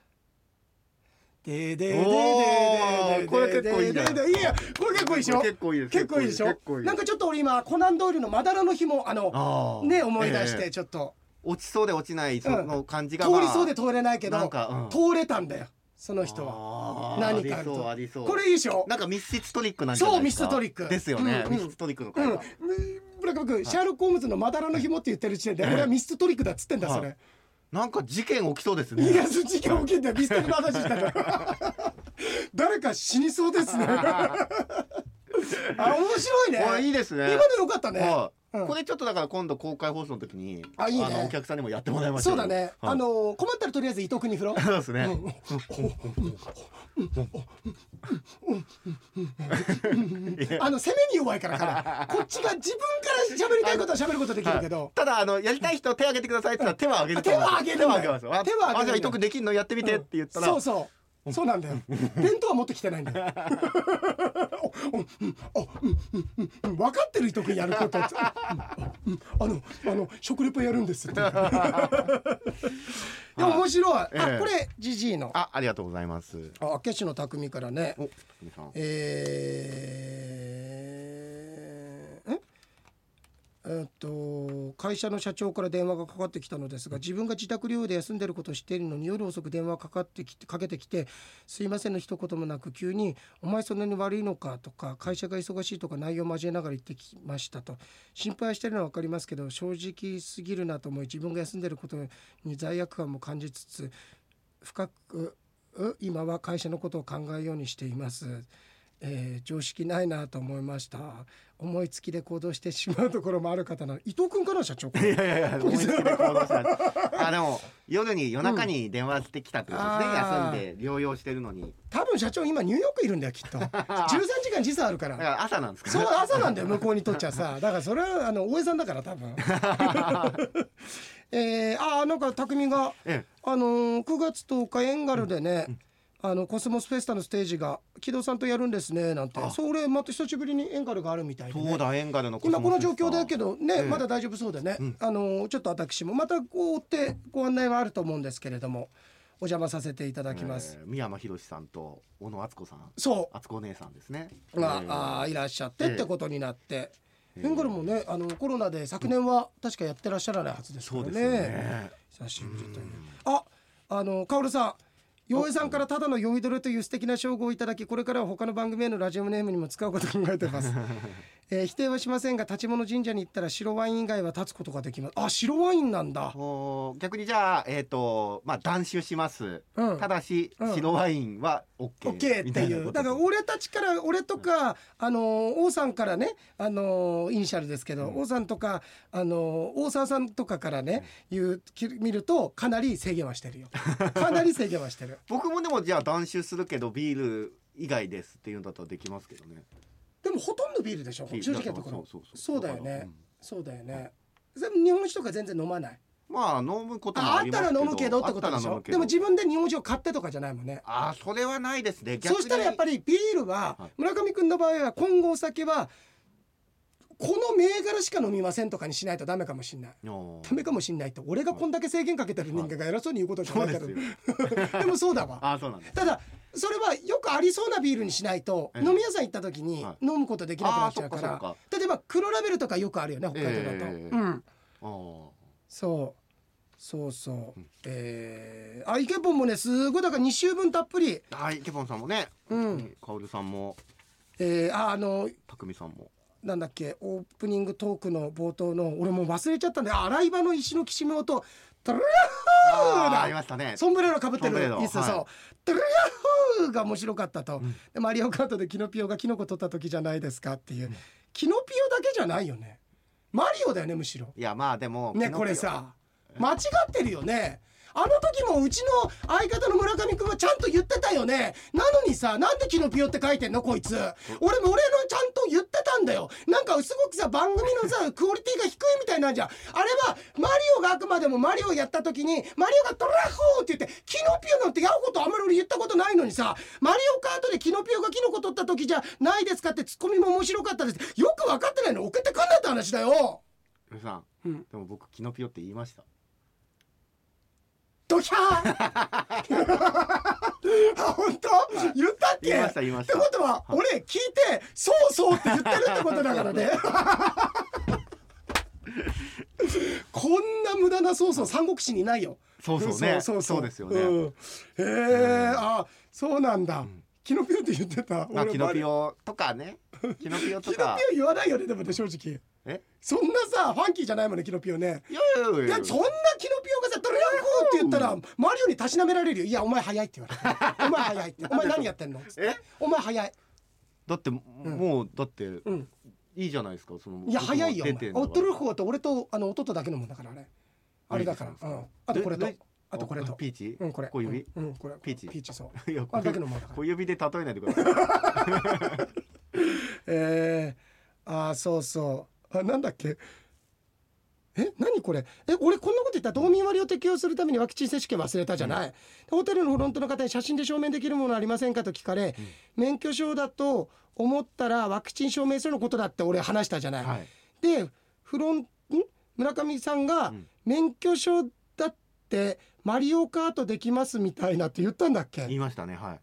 でででこれ結構いいんいいやこれ結構いいでしょ？結構いい結構いいでしょ？なんかちょっと俺今コナンドイルのまだらの紐あのね思い出しええ。てちょっと。落ちそうで落ちないその感じが、通りそうで通れないけど通れたんだよ。その人は。は何かこれいいでしょ？なんか密室トリックなんじゃそう密室トリック。ですよね、密室トリックのうん。会話、村上君シャーロック・ホームズのまだらの紐って言ってる時点で俺はミストトリックだっつってんだそはれなんか事件起きそうですいねや事件起きんだよ。ミステリーの話したから。誰か死にそうですね。あ面白いね。あいいですね。今のよかったね。はいうん。これちょっとだから今度公開放送の時にあいいね。のお客さんにもやってもらいましょそうだね、はいあの困ったらとりあえず伊藤君に振ろう。そうですね、あの攻めに弱いからからこっちが自分から喋りたいことは喋ることできるけど。ただあのやりたい人手挙げてくださいって言ったら手は挙げる手は挙げる手は挙げます手は挙げる伊藤君できんのやってみてって言ったら、そうそうそうなんだよ。弁当は持ってきてないんだよ。分かってる伊藤君やることあのあの食レポやるんですってでも面白いあええこれジジイのあありがとうございますあ明石の匠からねえー、ええっと会会社の社長から電話がかかってきたのですが自分が自宅療養で休んでることを知っているのに夜遅く電話かかってきてかけてきて「すいません」の一言もなく急に「お前そんなに悪いのか」とか「会社が忙しい」とか内容を交えながら言ってきましたと。心配してるのは分かりますけど正直すぎるなと思い自分が休んでることに罪悪感も感じつつ深くう今は会社のことを考えようにしています。えー常識ないなと思いました。思いつきで行動してしまうところもある方なの伊藤君かな社長 いやいやいや 思いつきで行動した。あでも夜に夜中に電話してきたってことですね、うん休んで療養してるのに。多分社長今ニューヨークいるんだよきっと。13時間時差あるかだからら朝なんですかそう朝なんだよ向こうにとっちゃさ。だからそれはあの大江さんだから多分。えー、あーなんか匠がえあのー、9月10日エンガルでね、あのコスモスフェスタのステージが木戸さんとやるんですねなんて。あ。それまた久しぶりにエンガルがあるみたいで、ね、そうだエンガルの今この状況だけどね、ええ。まだ大丈夫そうでね、うん。あのちょっと私も。またこう追ってご案内はあると思うんですけれどもお邪魔させていただきます、えー、三山ひろしさんと小野敦子さん。そ敦子お姉さんですね。うが、えーあーいらっしゃってってことになって、ええ。エンガルもねあのコロナで昨年は確かやってらっしゃらないはずですからね。そうですよね。久しぶりという。ああのカオルさん洋江さんからただの酔いどれという素敵な称号をいただきこれからは他の番組へのラジオネームにも使うこと考えています、えー否定はしませんが立物神社に行ったら白ワイン以外は立つことができます。あ白ワインなんだ。お逆にじゃあえっ、とまあ断酒します、うん。ただし、うん。白ワインは OK, オッケーっていう。だから俺たちから俺とかあの王さんからねあのイニシャルですけど、王さんとかあの大沢さんとかからね言うき見るとかなり制限はしてるよ。かなり制限はしてる。僕もでもじゃあ断酒するけどビール以外ですっていうんだったらできますけどねでもほとんどビールでしょ。正直なところそうそうそう。そうだよね、うん。そうだよね。日本酒とか全然飲まない。まあ飲むこともああったら飲むけどってことでしょ。でも自分で日本酒を買ってとかじゃないもんね。あーそれはないですね。そうしたらやっぱりりビールははい。村上君の場合は今後お酒はこの銘柄しか飲みませんとかにしないとダメかもしんない。ダメかもしんないと俺がこんだけ制限かけてる人間が偉そうに言うことじゃそないけどよ。でもそうだわ。あーそうなんです。ただそれはよくありそうなビールにしないとええ。飲み屋さん行った時には飲むことできなくなっちゃうから。例えば黒ラベルとかよくあるよね北海道だと、ええうん。そう。そうそう、えー、あイケポンもねすごいだから2週分たっぷり。はいケポンさんもね。うん。カオルさんも。えー、ああの匠さんも。なんだっけオープニングトークの冒頭の俺もう忘れちゃったんであ洗い場の石のきしむ音トゥルあー。だありましたね。ソンブレロかぶってる。ソンブレロい。いっすよはいそう。トゥルヤッホーが面白かったと、ん。でマリオカートでキノピオがキノコ取った時じゃないですかっていう、キノピオだけじゃないよね。マリオだよねむしろ。いやまあでもねこれさ間違ってるよねあの時もうちの相方の村上君はちゃんと言ってたよね。なのにさなんでキノピオって書いてんのこいつ。俺も俺のちゃんと言ってたんだよ。なんかすごくさ番組のさ クオリティが低いみたいなんじゃん。あれはマリオがあくまでもマリオやった時にマリオがトラホーって言ってキノピオなんてやることあんまり俺言ったことないのにさマリオカートでキノピオがキノコ取った時じゃないですかってツッコミも面白かったです。よく分かってないの送ってくんなって話だよ。皆さん、うん。でも僕キノピオって言いましたドキャー。あ本当？言ったっけ？言いました言いましったてことは俺聞いてそうそうって言ってるってことだからね。こんな無駄なソースを三国志にいないよ。そうそうね。そうそうですよね、うん、へえあそうなんだ、キノピオって言ってた。まあ、キノピオオとかね。キノピオと キノピかオ言わないよねでもね正直え？そんなさファンキーじゃないもんねキノピオね。いやいやいやいや。いやそんなキノピオがさ「ドラゴン!」って言ったらマリオにたしなめられるよ「いやお前早い」って言われて「お前早い」って「お前何やってんの?」え？お前早い」だって、もうだって、うん。いいじゃないですかそのいや早いよ出てんのが。お前。オットルフォーと俺とあの弟だけのもんだから。あれあれだか？らうん。あとこれと。でであとこれと。ピーチ、うんこれ。小指、うんうんこれ。ピーチ？ピーチそう。いやあれだけのもんだから。小指で例えないでください。えー、あーそうそうあなんだっけ？え何これ？え俺こんなこと言ったら道民割を適用するためにワクチン接種券忘れたじゃない、ホテルのフロントの方に写真で証明できるものありませんかと聞かれ、免許証だと思ったらワクチン証明書のことだって俺話したじゃない、はい。でフロンん？村上さんがん。免許証だってマリオカートできますみたいなって言ったんだっけ？言いましたねはい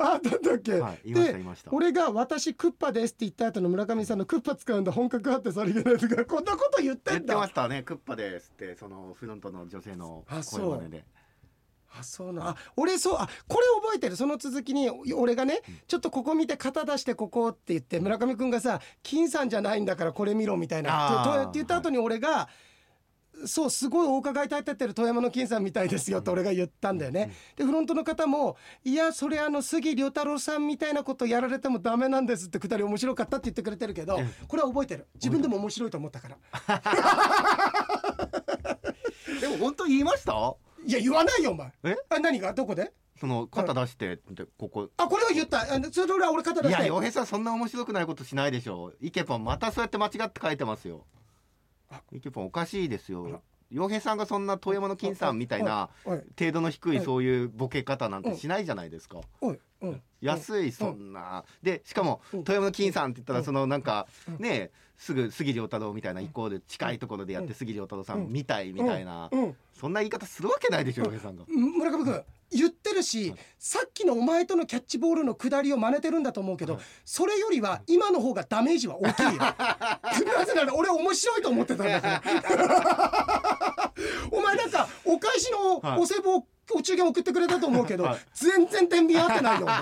あだったっけ、はいで俺が「私クッパです」って言った後の村上さんの「クッパ使うんだ本格派ってさりげないとか。こんなこと言ってん言ってまだしたね。クッパですってそのフロントの女性の声真似で。あそうなあ俺そうあこれ覚えてる。その続きに俺がねちょっとここ見て肩出してここって言って村上くんがさ「金さんじゃないんだからこれ見ろ」みたいなって言った後に俺が「そうすごいお伺い立ててる富山の金さんみたいですよ」って俺が言ったんだよね。でフロントの方も「いやそれあの杉良太郎さんみたいなことやられてもダメなんです」ってくだり面白かったって言ってくれてるけどこれは覚えてる。自分でも面白いと思ったから。でも本当言いました？いや言わないよお前。え？あ何が？どこで？その肩出してってここ。あこれは言った。あそれは俺肩出して。いや洋平さんそんな面白くないことしないでしょ。イケポンまたそうやって間違って書いてますよあイケポンおかしいですよ。洋平さんがそんな遠山の金さんみたいな程度の低はいいそういうボケ方なんてしないじゃないですか。安いそんな。でしかもうん。遠山の金さんって言ったうん。らそのなんかうん。ねすぐ杉良太郎みたいな一行で近いところでやって杉良太郎さんみたいみたいな。うん。そんな言い方するわけないでしょ洋平さんが。村上君言ってるし、さっきのお前とのキャッチボールの下りを真似てるんだと思うけど、はい。それよりは今の方がダメージは大きいよ。なぜなら俺面白いと思ってたんだから お前なんかお返しのはい。お歳暮をお中元送ってくれたと思うけど、はい。全然天秤合ってないよお前。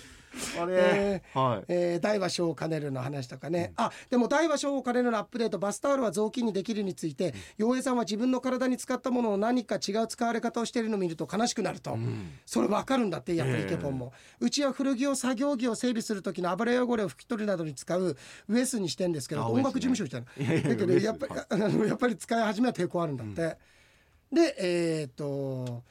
あれえはい。えー大は小を兼ねるの話とかね、あでも大は小を兼ねるのアップデートバスタオルは雑巾にできるについて洋平さんは自分の体に使ったものを何か違う使われ方をしているのを見ると悲しくなると、うん。それ分かるんだってやっぱりええイケポンも、うちは古着を作業着を整備する時の油汚れを拭き取るなどに使うウエスにしてんですけどあ音楽事務所みたいな、だけどやっぱり、やっぱり使い始めは抵抗あるんだって、でえっ、と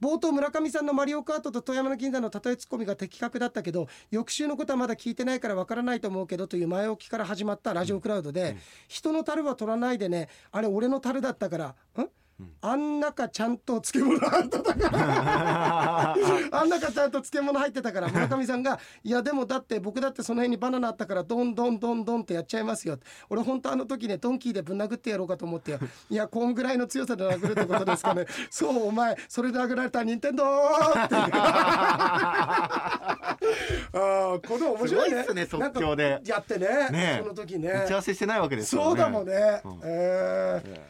冒頭村上さんのマリオカートと富山の銀座の例えツッコミが的確だったけど翌週のことはまだ聞いてないからわからないと思うけどという前置きから始まったラジオクラウドで、人の樽は取らないでね。あれ俺の樽だったから。ん？あん中ちゃんと漬物入ってたから。あん中ちゃんと漬物入ってたから村上さんが「いやでもだって僕だってその辺にバナナあったからドンドンドンドンってやっちゃいますよ」俺本当あの時ねドンキーでぶん殴ってやろうかと思ってよ。いやこんぐらいの強さで殴るってことですかね。そうお前それで殴られたら任天堂って。ああこれ面白いね。すね即興で。やってねねえ。その時ね。打ち合わせしてないわけですよね。そうだもんね、うん。えー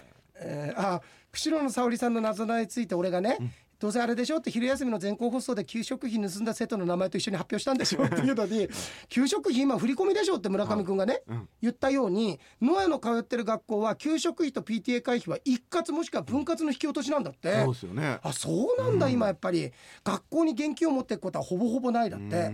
えーあ釧路の沙織さんの謎なについて俺がね、どうせあれでしょって昼休みの全校放送で給食費盗んだ生徒の名前と一緒に発表したんでしょっていうのに 給食費今振り込みでしょって村上君がね、うん。言ったように野谷の通ってる学校は給食費と PTA 会費は一括もしくは分割の引き落としなんだって。そうですよね。あそうなんだ、今やっぱり。学校に現金を持っていくことはほぼほぼないだって。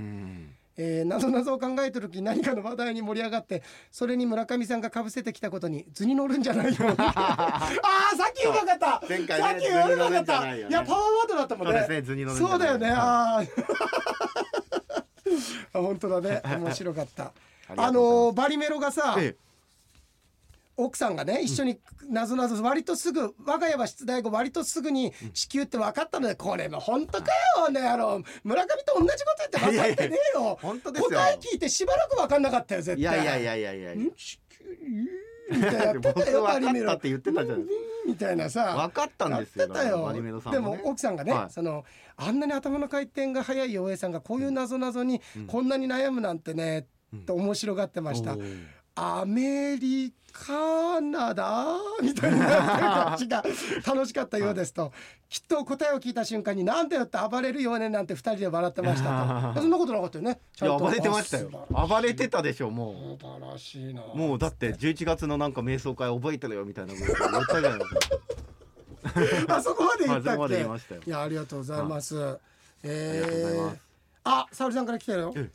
うんえー、謎謎を考えてる時に何かの話題に盛り上がってそれに村上さんがかぶせてきたことに図に乗るんじゃないよ。あーさっきうまかった。前回ねさっきうまかった。ね。いやパワーワードだったもんね。そうねだよね。はいあー。あ本当だね。面白かった。あのーバリメロがさ、え奥さんがね一緒になぞなぞ割とすぐ我が家は出題後割とすぐに地球って分かったのでこれも本当かよねあの村上と同じこと言って分かってねえよ。本当ですよ。答え聞いてしばらく分かんなかったよ絶対。いやいやいやいやいやん？地球みたいなやってたよ僕バリメロ分かって言ってたじゃないですみたいなさ。分かったんですよでも奥さんがね、はい。そのあんなに頭の回転が速い洋平さんがこういう謎々にこんなに悩むなんてね、って面白がってました、アメリカナダ みたいな感じが楽しかったようですと、きっと答えを聞いた瞬間に「なんだよ」って暴れるよねなんて二人で笑ってましたと。そんなことなかったよね。いや暴れてましたよ。あ暴れてたでしょも素晴らしいな。うもうだって11月のなんか瞑想会覚えてるよみたいなこと言ったじゃないですか。あそこまで言ったっけ？で言いましたよ。いやありがとうございます、えありがとうございます。あ沙織さんから来たよ。え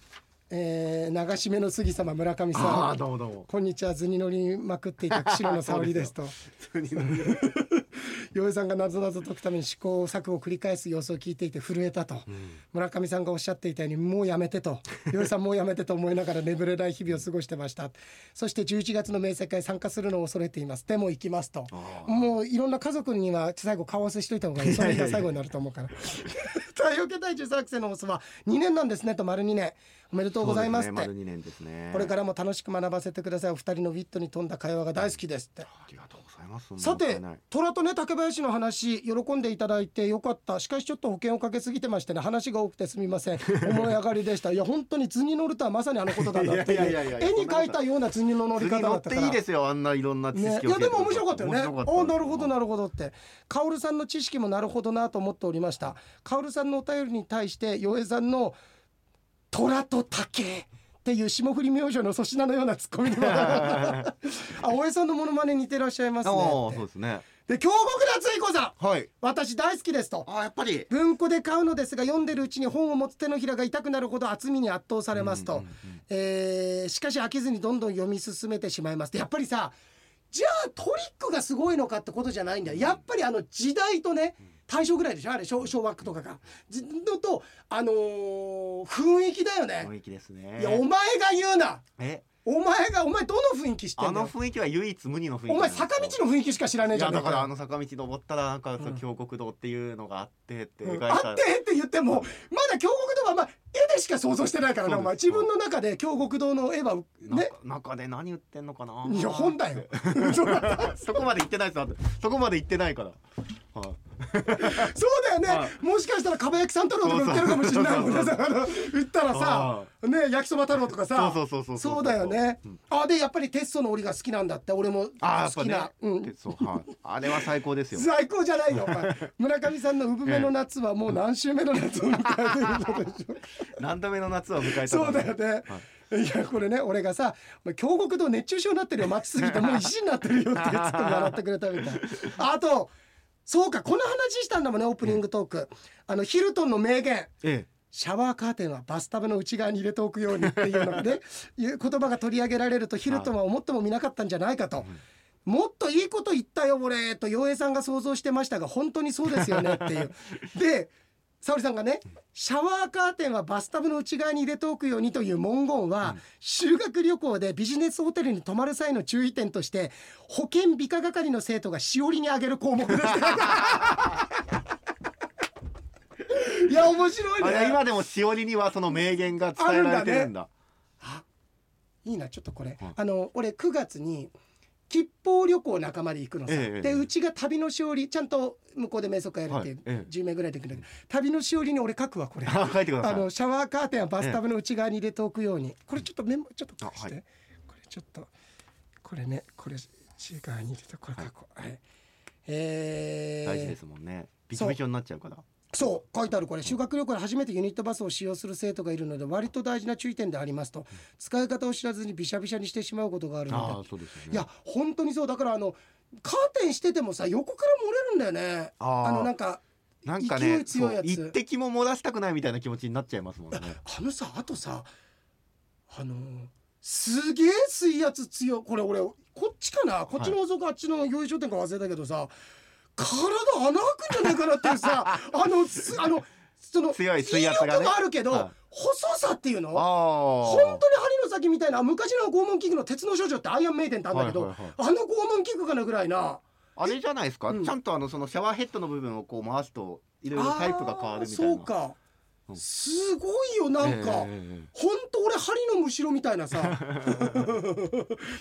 えー、流し目の杉様村上さん。どうもどうも。こんにちは。図に乗りまくっていた釧路の沙織ですと 洋平さんがなぞなぞ解くために試行錯誤を繰り返す様子を聞いていて震えたと、村上さんがおっしゃっていたようにもうやめてと洋平さんもうやめてと思いながら眠れない日々を過ごしてました。そして11月の明細会参加するのを恐れています。でも行きますと。あもういろんな家族には最後顔合わせしといた方がいい。その日が最後になると思うから。太陽系第13作戦の放送は2年なんですねと丸2年。おめでとうございますって。ね。丸2年ですね。これからも楽しく学ばせてください。お二人のウィットに富んだ会話が大好きですって。ありがとうさて虎とね竹林の話喜んでいただいてよかった。しかしちょっと保険をかけすぎてましてね話が多くてすみません。思い上がりでした。いや本当に図に乗るとはまさにあのことだなって絵に描いたような図にの乗り方だったから。ていいですよあんないろんな知識をね、いやでも面白かった。よね。あなるほどなるほどって。カオルさんの知識もなるほどなと思って。おりました。カオルさんのお便りに対して洋江さんの虎と竹っていう霜降り明星の粗品のようなツッコミにも。あ大江さんのモノマネ似てらっしゃいますねそうですね。で京極夏彦さん。はい。私大好きですと。あやっぱり。文庫で買うのですが読んでるうちに本を持つ手のひらが痛くなるほど厚みに圧倒されますと、うんうんうん。えーしかし飽きずにどんどん読み進めてしまいます。やっぱりさじゃあトリックがすごいのかってことじゃないんだよ。やっぱりあの時代とね大正ぐらいでしょ？あれ昭昭和とかが。じのとあのー雰囲気だよね。雰囲気ですね。いやお前が言うな。え？お前がお前どの雰囲気知ってんだよ？あの雰囲気は唯一無二の雰囲気お前坂道の雰囲気しか知らねえいじゃんやだからあの坂道登ったらなんかそう京極堂っていうのがあってって描いた。あってって言ってもまだ京極堂はまあ絵でしか想像してないからねお前自分の中で京極堂の絵はね？中中で何言ってんのかな？いや本だよ。そこまで言ってないですそこまで言ってないから。はい そうだよね、はもしかしたらかば焼き三太郎とか売ってるかもしれない。もん。ね売ったらさね焼きそば太郎とかさ。そうだよね、うん。あでやっぱりテッソの折りが好きなんだって。俺も好きな、あれは最高ですよ。最高じゃないよ 村上さんの産めの夏はもう何週目の夏を迎えているのでしょう。何度目の夏を迎えたかそうだよね、はい。い、やこれね俺がさ「お前京極堂熱中症になってるよ。待ちすぎてもう石になってるよ」ってつって笑ってくれたみたい。あとそうかこの話したんだもんねオープニングトーク。あのヒルトンの名言。ええ。シャワーカーテンはバスタブの内側に入れておくようにっていうのがね いう言葉が取り上げられるとヒルトンは思ってもみなかったんじゃないかと。もっといいこと言ったよ俺と洋平さんが想像してましたが本当にそうですよねっていう。で沙織さんがねシャワーカーテンはバスタブの内側に入れておくようにという文言は、修学旅行でビジネスホテルに泊まる際の注意点として保健美化係の生徒がしおりにあげる項目です。いや面白いね。今でもしおりにはその名言が伝えられてるんだ。いいなちょっとこれ、はいあの俺9月に吉報旅行仲間で行くのさ、ええでうちが旅のしおりちゃんと向こうで瞑想会やるって、はい。ええ。10名ぐらいで行くんだけど旅のしおりに俺書くわこれ。あのシャワーカーテンはバスタブの内側に入れておくように、これちょっとメモちょっと貸して、あはい。これちょっとこれねこれ内側に入れてこれ書こう、はい。えー大事ですもんね。びちょびちょになっちゃうからそう書いてあるこれ。修学旅行で初めてユニットバスを使用する生徒がいるので割と大事な注意点でありますと。使い方を知らずにびしゃびしゃにしてしまうことがあるあのでね。でいや本当にそう。だからあのカーテンしててもさ横から漏れるんだよね。あのなんかなんか勢ねい強いやつ。そう一滴も漏らしたくないみたいな気持ちになっちゃいますもんね。あのさあとさあのすげえ水圧強い。これ俺こっちかな？こっちの方か、あっちの用意商店か忘れたけどさ体穴開くんじゃないかなっていうさ あのすあのその強い水圧がね。あるけど、はい細さっていうの？本当に針の先みたいな昔の拷問器具の鉄の少女ってアイアンメイデンってあるんだけど、はいはいはい。あの拷問器具かなぐらいな。あれじゃないですか、うん。ちゃんとあのそのシャワーヘッドの部分をこう回すといろいろタイプが変わるみたいなすごいよなんか、ええええほんと俺針のむしろみたいなさ。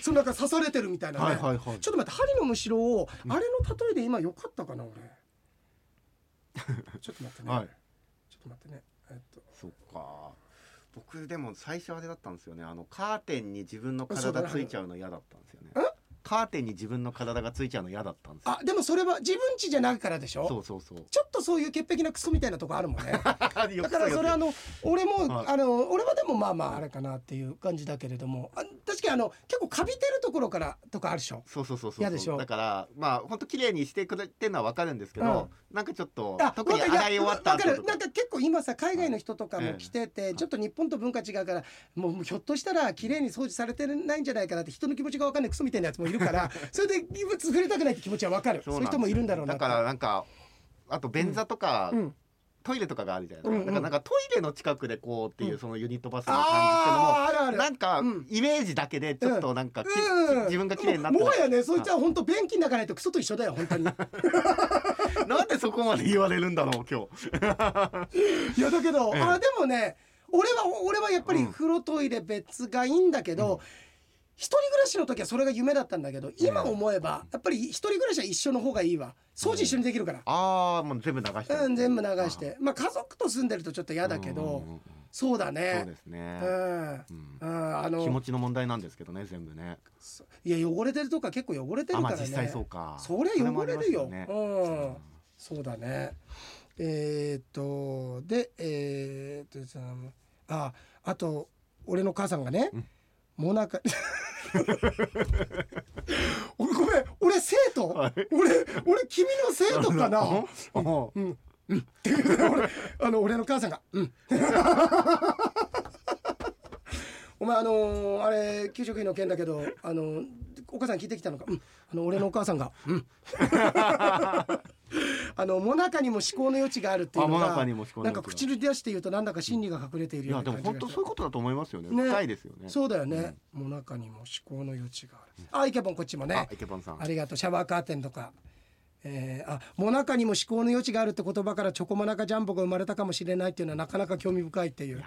そのなんか刺されてるみたいなね、はいはいはい。ちょっと待って針のむしろをあれの例えで今よかったかな俺。ちょっと待ってね、はい。ちょっと待ってね。えっと。そっか。僕でも最初あれだったんですよね。あのカーテンに自分の体ついちゃうの嫌だったんですよね。え？カーテンに自分の体がついちゃうの嫌だったんですよ。あでもそれは自分家じゃないからでしょ？そうそうそう。ちょっとそういう潔癖なクソみたいなとこあるもんね。だからそれあのの俺も、はい。あの俺はでもまあまああれかなっていう感じだけれども。あ確かにあの結構カビてるところからとかあるでしょ？そうそうそうそう嫌でしょ？だからまあ本当綺麗にしてくれてるのはわかるんですけど、なんかちょっとあ特に洗い終わった後とか。る。なんか結構今さ海外の人とかも来てて、ちょっと日本と文化違うからもうひょっとしたら綺麗に掃除されてないんじゃないかなって人の気持ちが分かんないクソみたいなやつもいるから それで異物触れたくないって気持ちは分かる。そういう人もいるんだろうなだからなんかあと便座とか、うん。トイレとかがあるじゃない。ですか、うん。うんだからなんかトイレの近くでこうっていううん。そのユニットバスの感じっていうのもなんかうん。イメージだけでちょっとなんか、きうん。自分が綺麗になってももはやねそいつは本当便器の中ないとクソと一緒だよ本当に。なんでそこまで言われるんだろう今日。いやだけど、ええあでもね俺は俺はやっぱりうん。風呂トイレ別がいいんだけど、一人暮らしの時はそれが夢だったんだけど今思えばやっぱり一人暮らしは一緒の方がいいわ。掃除一緒にできるから、ああもう全部流してる。うん、全部流して。まあ家族と住んでるとちょっと嫌だけどうんうんうん。そうだそうねですね。う、ん。うんうん。あの気持ちの問題なんですけどね全部ね。いや汚れてるとか結構汚れてあるからね。まあ実際そうか。そりゃ汚れるよ。そもありますうん。そうだね。えーっとでえーっとそのああと俺の母さんがね、もなか 俺ごめん俺生徒、はい。俺俺君の生徒かな？おうんうんって言うね俺あの俺の母さんがうん。お前あのーあれ給食費の件だけどあのお母さん聞いてきたのか？うん。あの俺のお母さんがうん あのもなかにも思考の余地があるっていうのがなんか口に出して言うとなんだか真理が隠れているいようなやでも本当感じがするそういうことだと思いますよね。ね。深いですよね。そうだよね、もなかにも思考の余地がある、あイケボンこっちもね。あイケポンさん。ありがとう。シャワーカーテンとか。えー、あもなかにも思考の余地があるって言葉からチョコモナカジャンボが生まれたかもしれないっていうのはなかなか興味深いっていう。い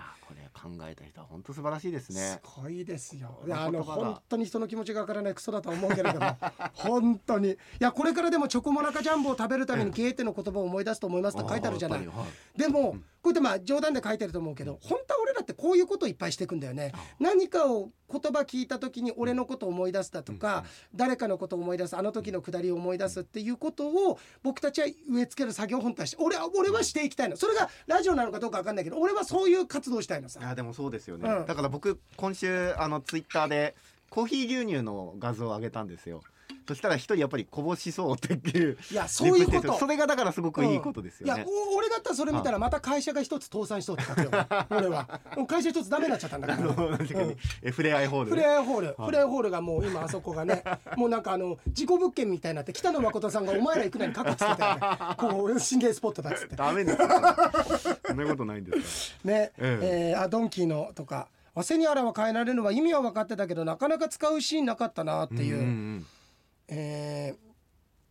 考えた人は本当素晴らしいですね。すごいですよ。こ。のあの本当に人の気持ちがわからないクソだとは思うけれども 本当に。いやこれからでもチョコモナカジャンボを食べるためにゲーテの言葉を思い出すと思いますと書いてあるじゃない。はい。でもこうやってまあ冗談で書いてると思うけど本当は俺らってこういうことをいっぱいしていくんだよね。何かを言葉聞いた時に俺のことを思い出すだとか誰かのことを思い出すあの時のくだりを思い出すっていうことを僕たちは植え付ける作業本として俺は俺はしていきたいの。それがラジオなのかどうかわかんないけど俺はそういう活動をしたいのさ。いやでもそうですよね、うん。だから僕今週あのツイッターでコーヒー牛乳の画像を上げたんですよそしたら一人やっぱりこぼしそうっていういやそういうこと。それがだからすごくいいことですいやよね、お俺だったらそれ見たらまた会社が一つ倒産しそうって書くよ俺。は。もう会社一つダメになっちゃったんだか あのらえフレアイホールフレアホール、はい。フレアホールがもう今あそこがねもうなんかあの事故物件みたいになって北野誠さんが「お前ら行くなに書く」っつってたよね。こう心霊スポットだっつって。ダメですよ。そんなことないんですかね。ええ。ーあドンキーのとか「汗にあらは変えられるのは意味は分かってたけどなかなか使うシーンなかったな」っていう。んんえー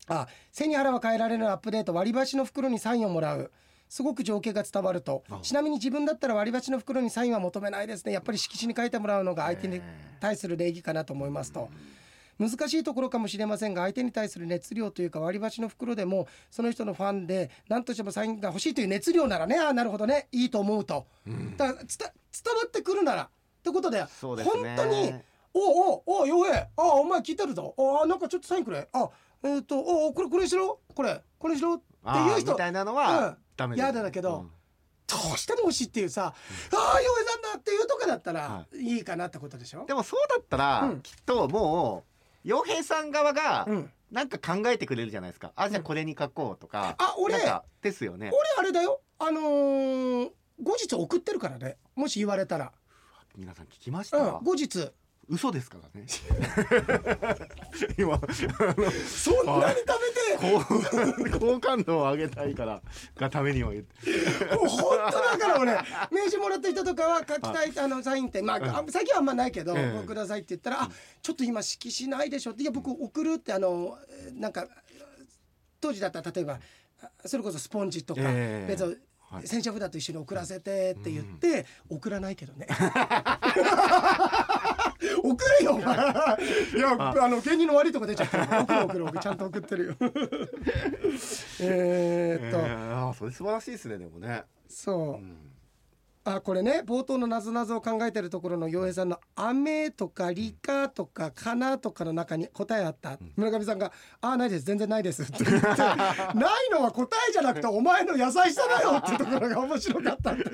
あ背に腹は変えられるアップデート割り箸の袋にサインをもらう。すごく情景が伝わると。あちなみに自分だったら割り箸の袋にサインは求めないですね。やっぱり色紙に書いてもらうのが相手に対する礼儀かなと思いますと。難しいところかもしれませんが相手に対する熱量というか割り箸の袋でもその人のファンで何としてもサインが欲しいという熱量ならねああなるほどねいいと思うと、だから伝伝わってくるならってことでね。本当におうおうおう洋平。あお前聞いてるぞ。あなんかちょっとサインくれ。あえっ、とおうこれこれしろ。これこれしろ。ってあいう人。ーみたいなのうん。はダメです、嫌だけどうん。どうしても欲しいっていうさ、ああ洋平さんだっていうとかだったらはい。いかなってことでしょ、でもそうだったら、うん。きっともう洋平さん側がうん、なんか考えてくれるじゃないですか、あじゃあこれに書こうとか、あ俺。ですよね。俺あれだよ。あのー後日送ってるからね。もし言われたら、皆さん聞きました、うん、後日嘘ですからね。今。そんなに食べて好 好感度を上げたいからがためにも言って。もう本当だから俺。名刺もらった人とかは書きたい。あのサインってまああ最近はあんまないけど、ええ。くださいって言ったら「あちょっと今色紙ないでしょ」って「いや僕送る」ってあのえーなんか当時だったら例えばあそれこそスポンジとか、ええ。別にはい。洗車札と一緒に送らせてって言って、送らないけどね送れよお前。い。やあ。の芸人の悪いとこ出ちゃったよ送る送る送るちゃんと送ってるよ。えーっと、えーそれ素晴らしいですねでもね、そう、うんあこれね冒頭のなぞなぞを考えてるところの洋平さんの「雨」とか「理科」とか「かな」とかの中に答えあった、村上さんが「ああないです全然ないです」って言ってないのは答えじゃなくてお前の優しさだよ。ってところが面白かった。んで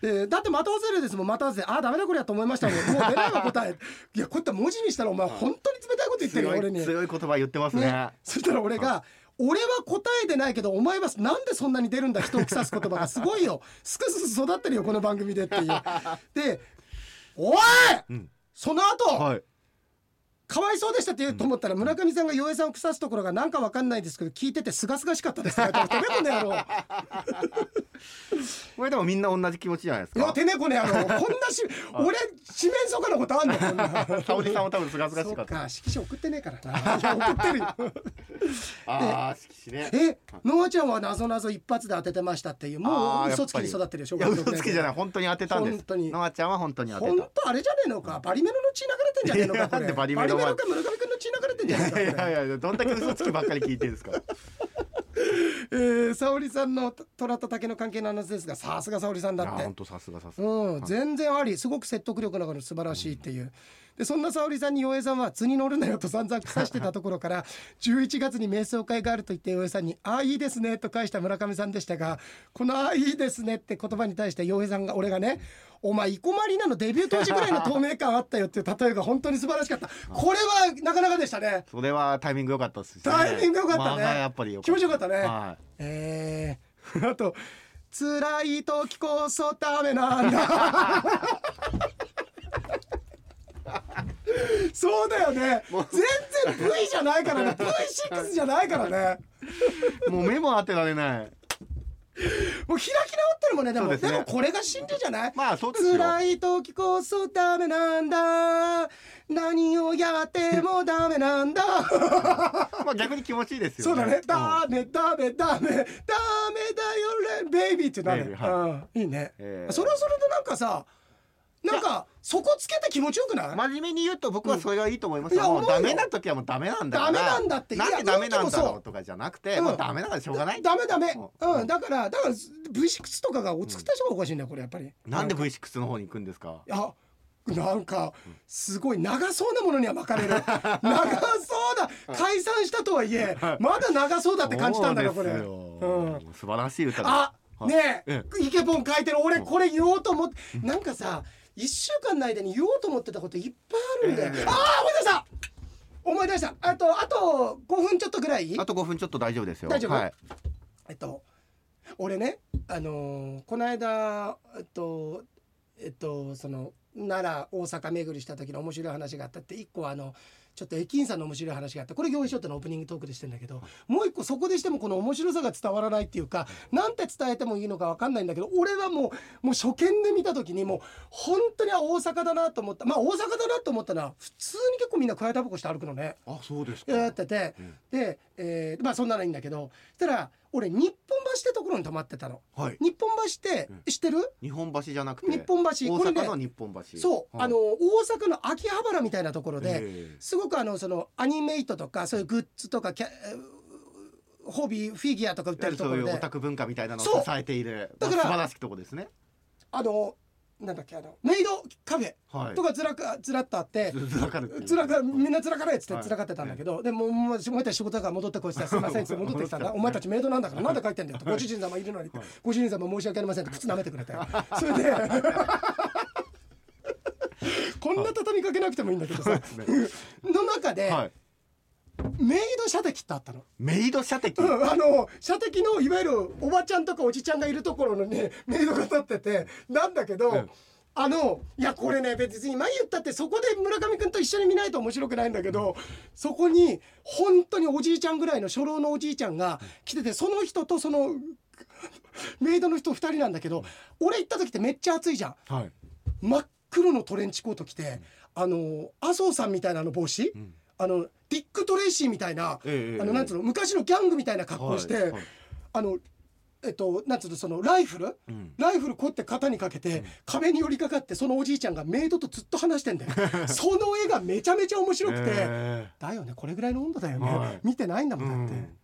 でだってまた忘れるですもん。また忘れああダメだこれやと思いましたもん。もう出ないわ答え。いやこうやって文字にしたらお前本当に冷たいこと言ってるよ強俺に。い。強い言葉言ってますね。ね、そしたら俺が「俺は答えでないけどお前はなんでそんなに出るんだ人を腐す言葉がすごいよ。すくすく育ってるよこの番組で」っていう。で「おい！うん。その後、はいかわいそうでしたって言うと思ったら村上さんが洋平さんを腐すところがなんかわかんないですけど聞いててすがすがしかったですって書いてあるてめえこの野郎。これでもみんな同じ気持ちじゃないですか？いやてめえこの野郎こんなし俺四面楚歌のことあんの？こんな沙織さんも多分すがすがしそかった。っか色紙送ってねえからな。いや送ってる。よああ色紙ね。え、ノアちゃんは謎謎一発で当ててましたっていう、もう嘘つきに育ってるよ、小いや学校嘘つきじゃない。本当に当てたんです本当にノアちゃんは本当に当てた。本当あれじゃねえのか、バリメロの血流れてんじゃねえのかこれ。なんでバリメロバリメロか村上君の血流れてんじゃねえかこれ いやいやどんだけ嘘つきばっかり聞いてるんですか。えー、沙織さんの虎と竹の関係の話ですがさすが沙織さんだって。本当さすがさすが。うん、全然ありすごく説得力のある素晴らしいっていう、でそんな沙織さんに洋平さんは「図に乗るなよ」と散々腐してたところから11月に瞑想会があると言って洋平さんに「ああいいですね」と返した村上さんでしたがこの「ああいいですね」って言葉に対して洋平さんが俺がね「お前生駒里奈のデビュー当時ぐらいの透明感あったよ」っていう例えが本当に素晴らしかった。これはなかなかでしたね。それはタイミング良かったですしね。タイミング良かったね。間がやっぱり良気持ちよかったね。はえー、あと「辛い時こそダメなんだ」そうだよね。全然 V じゃないからね。V6 じゃないからね。いもう目も当てられない。もう開き直ってるもんねでも。で,、もこれが真理じゃない？まあそうですよ。辛い時こそダメなんだ。何をやってもダメなんだ。まあ逆に気持ちいいですよそうだね。ん。ダメダメダメダメだよね。ベイビーってなる。ベイビーうん。いいね。ええそれはそれでなんかさ、なんかそこつけて気持ちよくない？真面目に言うと僕はそれがいいと思いますううんいや思うよ。ダメな時はもうダメなんだからダメなんだってなんでダメなんだろうとかじゃなくて、うん。もうダメならしょうがない。ダメダメ。ううん。ん。だからだから V6 とかがお作った人がおかしいんだよこれやっぱり。なんでか V6 の方に行くんですか？いやなんかすごい長そうなものには巻かれる。長そうだ解散したとはいえ まだ長そうだって感じたんだよこれ。そうん。素晴らしい歌ですあはい。ねえ。えイケボン書いてる。俺これ言おうと思って。なんかさ1週間の間に言おうと思ってたこといっぱいあるんだよ、ええ。ああ思い出した。思い出した。あとあと5分ちょっとぐらい。あと5分ちょっと大丈夫ですよ。大丈夫？はい、えっと俺ねあのーこの間えっとえっとその奈良大阪巡りした時の面白い話があったって一個はあのちょっと駅員さんの面白い話があってこれ行為ショットのオープニングトークでしてんだけどもう一個そこでしてもこの面白さが伝わらないっていうかなんて伝えてもいいのか分かんないんだけど俺はもうもう初見で見た時にもう本当にあ大阪だなと思った。まあ大阪だなと思ったのは普通に結構みんな加えタバコして歩くのね。あそうですやってて、うん。で、えーまあそんなのいいんだけどそしたら俺日本橋ってところに泊まってたの。はい。日本橋ってうん。知ってる、日本橋じゃなくて日本橋。大これの日本橋。そう、はい。あの大阪の秋葉原みたいなところで、えすごくあのそのアニメイトとかそういうグッズとかキャえーホビーフィギュアとか売ってるところで。オタク文化みたいなのをそう。支えているだからまあ素晴らしきとこですね。あのなんだっけあのメイドカフェはい。とかずらかずらっとあって、ずらかるっていう。つらかみんなつらかれっつってはい。つらかってたんだけど、でももうお前たち仕事だから戻ってこいっつってすいませんっつって戻ってきたんだ。お前たちメイドなんだからなんで帰ってんだよってご主人様いるのにご主人様申し訳ありませんって靴舐めてくれて。それでこんな畳みかけなくてもいいんだけどさの中ではいメイド射的ってあったの？メイド射的？うん、あの射的のいわゆるおばちゃんとかおじちゃんがいるところのねメイドが立っててなんだけど、うん。あのいやこれね別に前言ったってそこで村上君と一緒に見ないと面白くないんだけどそこに本当におじいちゃんぐらいの初老のおじいちゃんが来ててその人とそのメイドの人2人なんだけど俺行った時ってめっちゃ暑いじゃん。はい。真っ黒のトレンチコート着てあの麻生さんみたいなあの帽子、ん。あのディック・トレイシーみたいな、ええあのなんつうの昔のギャングみたいな格好をして、はいはい。あのえっとなんつうのそのライフル？うん。ライフルこうやって肩にかけて、壁に寄りかかってそのおじいちゃんがメイドとずっと話してんだよ。その絵がめちゃめちゃ面白くて、えだよねこれぐらいの温度だよね、はい。見てないんだえもんだって、うん。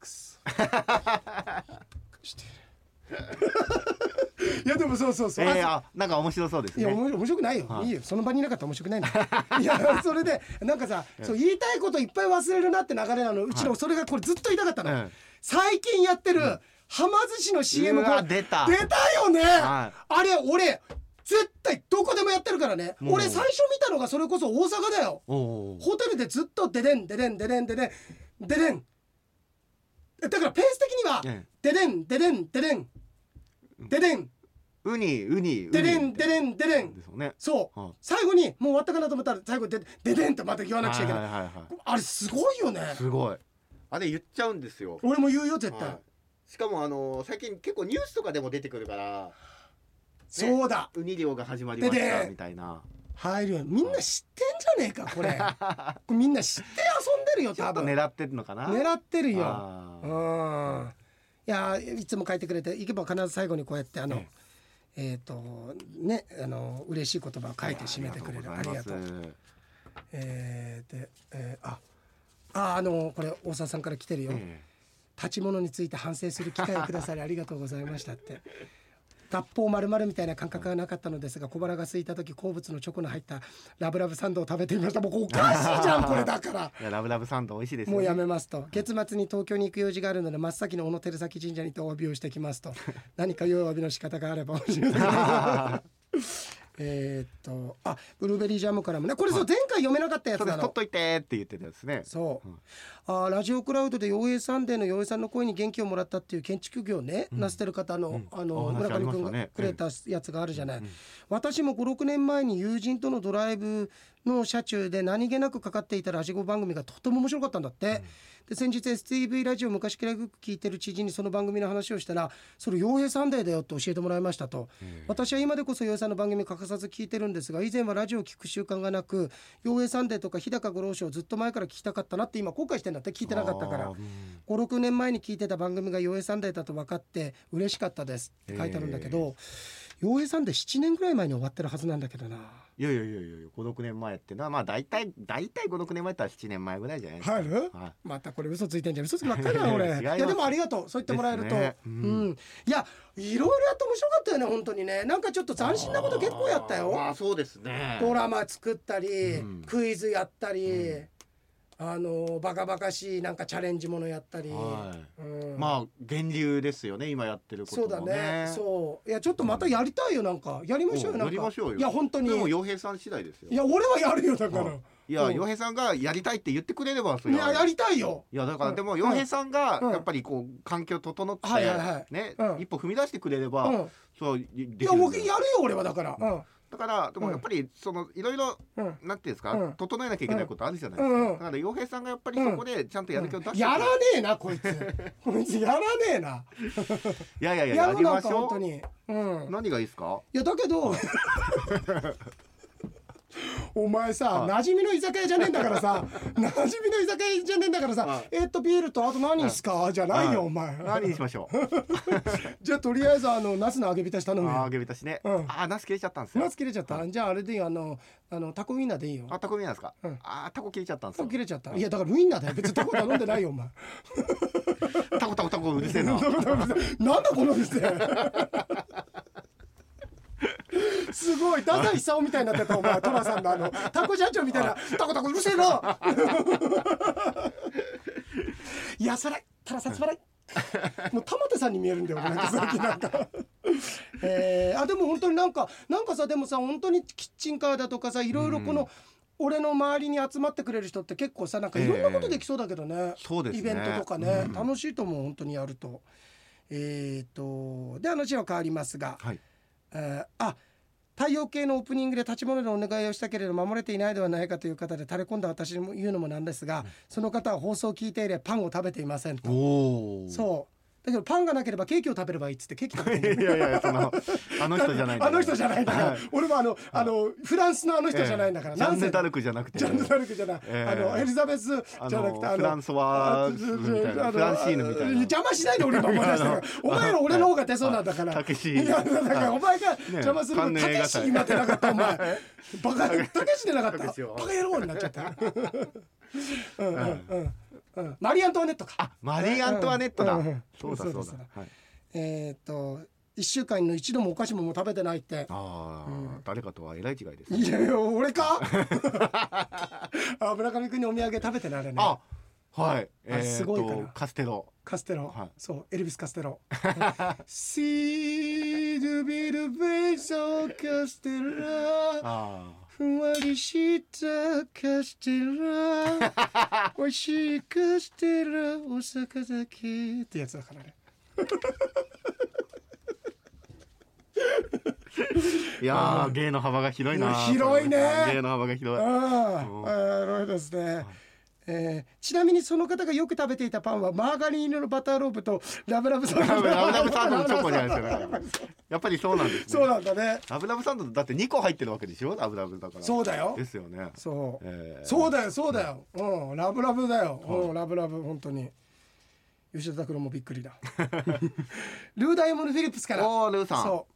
くそ。していやでもそうそうそう、ええああなんか面白そうですね。いや面白くないよ、はい。い、いよ。その場にいなかったら面白くないんだ。よ いやそれでなんかさそう言いたいこといっぱい忘れるなって流れなの。うちの、はい。それがこれずっと言いたかったの、うん最近やってる、はま寿司の CM うわこれ出た。出たよね、はあれ俺絶対どこでもやってるからね。俺最初見たのがそれこそ大阪だよ。ホテルでずっとデデンデデンデデンデデンデデンだからペース的にはええ。デデンデデンデデン。デデンウニウニウニ。デデンデデンデデンですよね。そう、はい。最後にもう終わったかなと思ったら最後でデデンってまた言わなくちゃいけない,、はいはいはいはい。あれすごいよね。すごい。あれ言っちゃうんですよ。俺も言うよ絶対、はい。しかもあの最近結構ニュースとかでも出てくるから。そうだ。ウニ漁が始まりましででたみたいな。入るよみんな知ってんじゃねえかこれ。これみんな知って遊んでるよ多分。狙ってるのかな？狙ってるよ。あうーん。いやいつも書いてくれていけば必ず最後にこうやってあのええっ、とねあの嬉しい言葉を書いて締めてくれる。ありがとうえー、で、えー、あああのこれ大沢さんから来てるよ、え。立ち物について反省する機会をくださりありがとうございましたって脱法丸々みたいな感覚はなかったのですが小腹が空いた時好物のチョコの入ったラブラブサンドを食べてみました。もうおかしいじゃんこれだから。えいやラブラブサンド美味しいですよ。もうねやめますと。月末に東京に行く用事があるので真っ先に小野照崎神社にてお詫びをしてきますと。何か良いお詫びの仕方があれば教えてくださいえーっとあブルーベリージャムからもねこれそう前回読めなかったやつなの。そうです。取っといてって言ってたやつね。そう、うん。あーラジオクラウドで洋平サンデーの洋平さんの声に元気をもらったっていう建築業ね、なしてる方の、うん。あの村上君がくれたやつがあるじゃない、うん。私も56年前に友人とのドライブの車中で何気なくかかっていたラジオ番組がとても面白かったんだって、で先日 STV ラジオ昔からよく聞いてる知人にその番組の話をしたら「それ洋平サンデーだよ」って教えてもらいましたと。私は今でこそ洋平さんの番組欠かさず聞いてるんですが以前はラジオを聞く習慣がなく洋平サンデーとか日高晤郎ショーをずっと前から聞きたかったなって今後悔してんだって聞いてなかったからうん56年前に聞いてた番組が洋平サンデーだと分かって嬉しかったですって書いてあるんだけど洋平サンデー7年ぐらい前に終わってるはずなんだけどないやいやいやいや56年前ってのはまあ大体大体56年前ったら7年前ぐらいじゃないですか。入る？はい。またこれ嘘ついてんじゃん。嘘つきばっかりだよ俺 違いやでもありがとう。そう言ってもらえると、ね。ううん。んいやいろいろやって面白かったよね本当にね。なんかちょっと斬新なこと結構やったよ。まあそうですね。ドラマ作ったり、うん。クイズやったり、うんあのバカバカしいなんかチャレンジものやったり、はい。うん。まあ源流ですよね今やってることもそうだね。ねそう。いやちょっとまたやりたいよなんか。やりましょうよおなんか。やりましょうよ。いや本当に。でも洋平さん次第ですよ。いや俺はやるよだから、はいいやうん。洋平さんがやりたいって言ってくれればそれは。いややりたいよ。いやだからうん。でも洋平さんがうん。やっぱりこう環境整ってねうん。一歩踏み出してくれればうん。そういいできるんだよ。や僕やるよ俺はだから。うんだからでもうん。やっぱりそのいろいろうん。なんていうんですかうん。整えなきゃいけないことあるじゃないですか。だから洋平さんがやっぱりそこでちゃんとやる気を出してやらねえなこいつ。こいつやらねえな。いやいやいややりましょう。本当に。うん。何がいいですか？いやだけど お前さはい。馴染みの居酒屋じゃねえんだからさ 馴染みの居酒屋じゃねえんだからさはい。えっとビールとあと何っすか？じゃないはいよお前。何にしましょう？じゃあとりあえずあのナスの揚げ浸し頼むよ。揚げ浸しね。うん。あーナス切れちゃったんですよ。ナス切れちゃった？じゃああれでいいよあのあのタコウインナーでいいよ。あタコ見えなんですか？うん。あータコ切れちゃったんですよ。タコ切れちゃった。い。やだからウインナーだよ。別にタコ頼んでないよお前。タコタコタコうるせえな。なんだこの店すごい太宰久夫みたいになってたお前トラさんのあのタコ社長みたいなタコタコうるせえな。いやそれトラさんつまらいもう玉手さんに見えるんだよ俺なんか最近なんか。えー、あでも本当になんかなんかさでもさ本当にキッチンカーだとかさいろいろこの、うん俺の周りに集まってくれる人って結構さなんかいろんなことできそうだけどね、そうですね。イベントとかね、うん。楽しいと思う本当にやると。えー、とで話は変わりますが、はいえーあ太陽系のオープニングで立ち物のお願いをしたけれど守れていないではないかという方で垂れ込んだ私にも言うのもなんですが、その方は放送を聞いていればパンを食べていませんと。そうだけどパンがなければケーキを食べればいいっつってケーキ 食べてるいやいやその あの人じゃないんだあの人じゃないんだから、はい。俺もあのあのフランスのあの人じゃないんだから、ジャンヌ・ダルルクじゃなくて。ジャンヌ・ダルクじゃない、ええ。あのエリザベスあじゃなくてあののフランソワーズみたいな。フランシーヌみたいな。邪魔しないで俺今思い出した。からお前ら俺の方が出そうなんだから。たけし。いやだからお前が邪魔するたけし今出なかったお前。バカたけし。出なかった。バカ野郎になっちゃった。うんうんうんうんマリー・アントワネットか。あマリー・アントワネットだ。そうだそうだ。そうだはい。えーっと一週間の一度もお菓子も食べてないって。ああ誰かとはえらい違いですいやいや俺か？あ村上君にお土産食べてなれね。あはい。あれすごいかカステロ。カステロ、はい。そうエルビス・カステロ。シードビルベイソカステラ。あふんわりしたカステラ美味しいカステラお酒酒ってやつだからね。ーいやー芸の幅が広いな広いね。芸の幅が広い。ああ、うんあのですね。えーちなみにその方がよく食べていたパンはマーガリン色のバターローブとラブラブサンド。ラブラブサンドのチョコじゃないですかやっぱりそうなんですね。そうなんだね。ラブラブサンドだって2個入ってるわけでしょ？ラブラブだから。そうだよ。ですよね。そう、えー。そうだよそうだよ、うん、ラブラブだよ、うん、ラブラブ本当に。吉田拓郎もびっくりだ。ルーダイヤモンド・フィリップスから。おールーさん。そう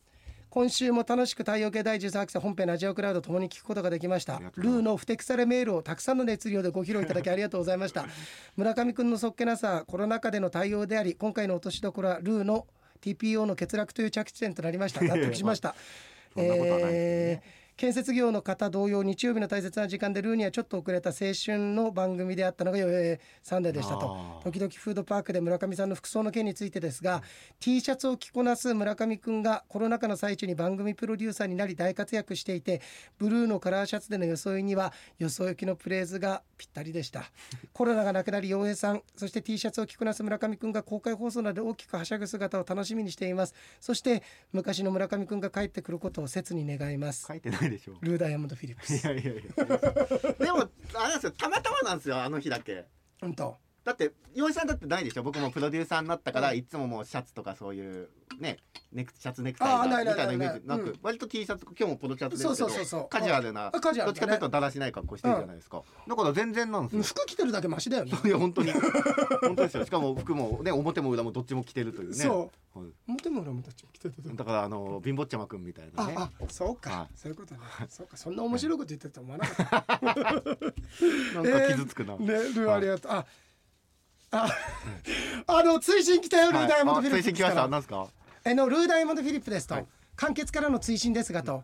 今週も楽しく太陽系第13期生本編ラジオクラウドともに聞くことができました。ルーのふてくされメールをたくさんの熱量でご披露いただきありがとうございました。村上くんのそっけなさコロナ禍での対応であり今回の落としどころはルーの TPO の欠落という着地点となりました。納得しました。そんなことはないですよね。えー建設業の方同様日曜日の大切な時間でルーにはちょっと遅れた青春の番組であったのが、えーサンデーでしたと。時々フードパークで村上さんの服装の件についてですが T シャツを着こなす村上くんがコロナ禍の最中に番組プロデューサーになり大活躍していてブルーのカラーシャツでの装いには装いきのフレーズがぴったりでしたコロナがなくなり洋平さんそして T シャツを着こなす村上くんが公開放送などで大きくはしゃぐ姿を楽しみにしています。そして昔の村上くんが帰ってくることを切に願います。書いてないでしょルーダイヤモンド・フィリップス。いやいやいや。でもあれなんですよたまたまなんですよあの日だけ。本当だって岩井さんだってないでしょ？僕もプロデューサーになったから、いつももうシャツとかそういうねネクシャツネクタイみたないいなイメージなく、うん。割と T シャツ今日もポロシャツですけどそうそうそうそう。カジュアルなどっちかというとだらしない格好してるじゃないですか、だから全然なんですよ、服着てるだけマシだよね。いや本当に。本当ですよ。しかも服もね表も裏もどっちも着てるというね。そう。はい。表も裏もどっちも着てただからあの貧乏ちゃまくんみたいなね。ああそうか、はい。そういうことね。そうか。そんな面白いこと言ってると思わなかった。なんか傷つくな、ねルーありがとう。あああの追伸来たよルーダイヤモンド・フィリップス追伸来ましたですか？えのルーダイヤモンド・フィリップですと、はい。簡潔からの追伸ですがと。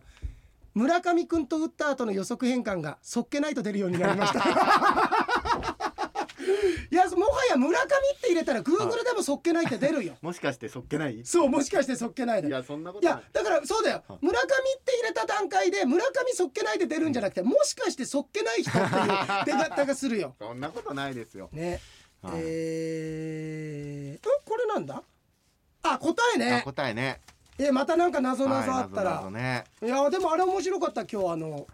村上くんと打った後の予測変換がそっけないと出るようになりました。いやもはや村上って入れたら Google でもそっけないって出るよ。もしかしてそっけない？いそうもしかしてそっけないで。やそんなことない。いやだからそうだよ。はい。村上って入れた段階で村上そっけないで出るんじゃなくてもしかしてそっけない人っていう出方がするよ。そんなことないですよ。ね、はい。えー、んこれなんだ？あ答えあね答えね。えまたなんか謎々あったら、はい謎々ね。いやでもあれ面白かった今日あの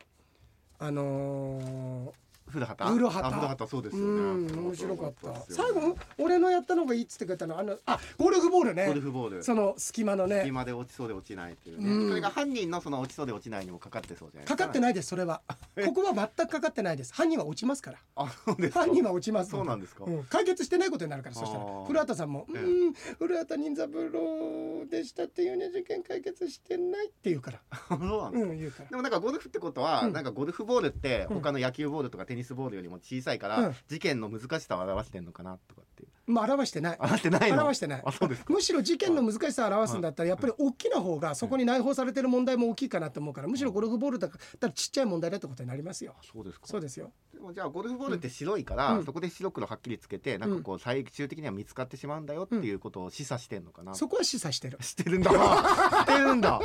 あの古畑？古畑。あ古畑そうですー、ようねん面白かった。最後俺のやったのがいいっつってくれたの。あのあゴルフボールね。ゴルフボール。その隙間のね。今で落ちそうで落ちないっていうね、うん。それが犯人のその落ちそうで落ちないにもかかってそうじゃないですか。かかってないですそれは。ここは全くかかってないです。犯人は落ちますから。あそうですか。犯人は落ちますそうなんですか。うん。解決してないことになるからそしたら。古畑さんも「うええ。ん古畑任三郎でしたっていうね事件解決してない」って言うから。そうなんですうん言うから。でもなんかゴルフってことは、うん。なんかゴルフボールってうん他の野球ボールとかテニスボールよりも小さいから、うん。事件の難しさを表してんのかなとかっていう。まあ表してない。表してないの？表してない。あそうですか。むしろ事件の難しさを表すんだったらやっぱり大きな方がそこに内包されてる問題も大きいかなと思うからむしろゴルフボールだったらちっちゃい問題だってことになりますよそうですか。そうですよ。でもじゃあゴルフボールって白いから、うん。そこで白黒はっきりつけてなんかこう最終的には見つかってしまうんだよっていうことを示唆してんのかな、そこは示唆してる。してるんだ。してるんだ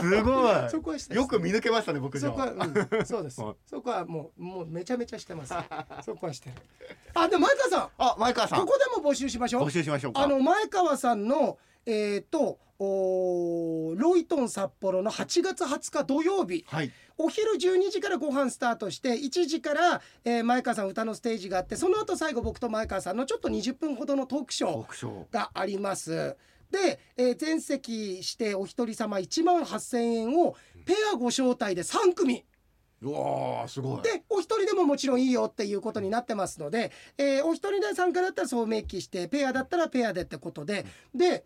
すごいそこはよく見抜けましたね僕そこは、うん、そうですはい。そこはもう、もうめちゃめちゃしてます。そこはしてる。あ、でも前川さん、あ前川さんここでも募集しましょう募。集しましょうかあの前川さんの、えっ、と、おーロイトン札幌の8月20日土曜日。はいお昼12時からご飯スタートして1時から、えー前川さん歌のステージがあってその後最後僕と前川さんのちょっと20分ほどのトークショーがあります。で、えー全席してお一人様1万8,000円をペアご招待で3組。うわーすごい。でお一人でももちろんいいよっていうことになってますので、えーお一人で参加だったらそう明記してペアだったらペアでってことで、で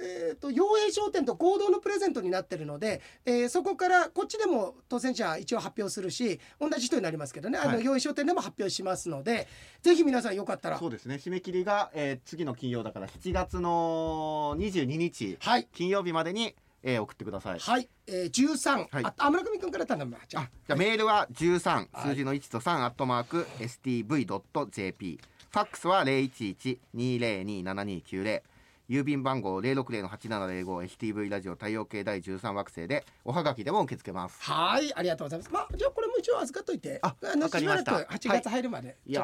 えー、と陽平商店と合同のプレゼントになってるので、えーそこからこっちでも当選者一応発表するし同じ人になりますけどね、あはい。の陽平商店でも発表しますのでぜひ皆さんよかったら。そうですね。締め切りが、えー次の金曜だから7月の22日はい。金曜日までに、えー送ってください。はい、えー、13、はい。ああ村上君から頼むわじゃあ。あじゃあメールは13はい。数字の1と3アットマーク stv.jp ファックスは011-202-7290郵便番号060-8705 STV ラジオ太陽系第13惑星でおはがきでも受け付けます。はいありがとうございます。まあじゃあこれも一応預かっといて。あのしばらく8月入るまで、いや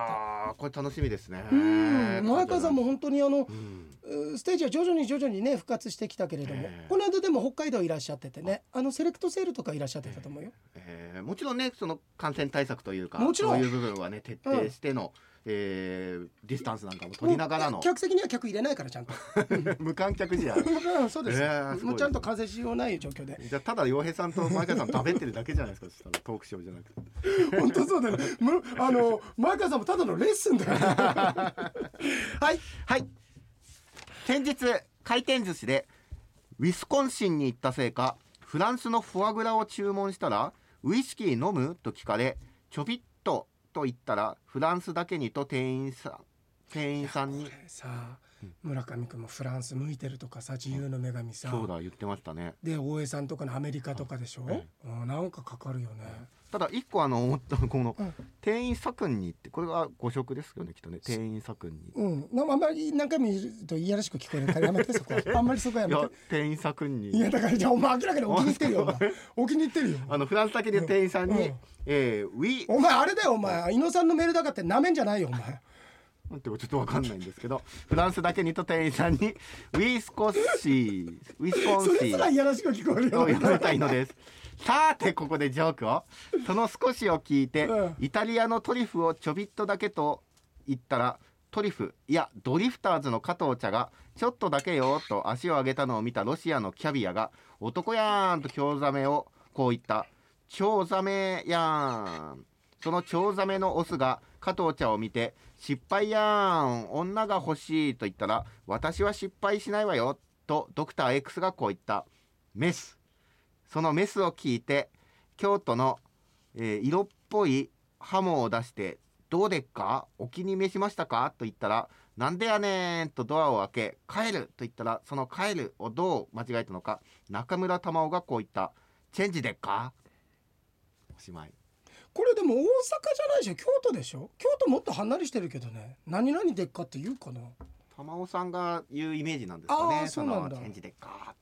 ーこれ楽しみですね。うん。前川さんも本当にあのうん。うステージは徐々に徐々にね復活してきたけれども、ええ。この間でも北海道いらっしゃっててねあ。のセレクトセールとかいらっしゃってたと思うよ、えーもちろんねその感染対策というかもちろん。そういう部分はね徹底しての、えーディスタンスなんかも取りながらの。客席には客入れないからちゃんと。無観客試合うんそうです、ええすもうちゃんと感染しようない状況で。じゃあただ洋平さんと前川さん食べてるだけじゃないですか。そしたらトークショーじゃなくて。本当そうだよね。む あの前川さんもただのレッスンだよ。はい。はい。先日回転寿司でウィスコンシンに行ったせいかフランスのフォアグラを注文したらウイスキー飲む？と聞かれちょびっとと言ったらフランスだけにと店員さん店員さんに。さ村上君もフランス向いてるとかさ自由の女神さそうだ言ってましたね。で大江さんとかのアメリカとかでしょ、えうん、なんかかかるよね、ただ一個あの思ったのこのうん。店員左君にってこれが誤色ですよねきっとね。店員左君に。うん、なあんまり何回も言うといやらしく聞こえるからやめてそこは。あんまりそこはいややめて。店員左君に。いやだからじゃあお前明らかにお気に入ってるよ。お気に入ってるよ。あのフランスだけで店員さんに、うん。えーウィお前あれだよお前。伊野さんのメールだからってなめんじゃないよお前なんてちょっとわかんないんですけどフランスだけにと店員さんにウィスコッシーウィスコンそれシーすらいやらしく聞こえるよ。を読みたいのです。さてここでジョークを。その少しを聞いて、うん。イタリアのトリュフをちょびっとだけと言ったらトリュフいやドリフターズの加藤茶がちょっとだけよと足を上げたのを見たロシアのキャビアが男やーんとチョウザメをこう言った。チョウザメやーん。そのチョウザメのオスが加藤茶を見て失敗やん。女が欲しいと言ったら私は失敗しないわよ。とドクター X がこう言った。メス。そのメスを聞いて京都の、えー色っぽいハモを出して「どうでっか？お気に召しましたか?」と言ったら「なんでやねん」とドアを開け「帰る」と言ったらその「帰る」をどう間違えたのか。中村玉緒がこう言った「チェンジでっか?」おしまい。これでも大阪じゃないでしょ？京都でしょ？京都もっと離れしてるけどね。何々でっかって言うかな。玉緒さんが言うイメージなんですかあねーそうなんだ。のチェンジでっか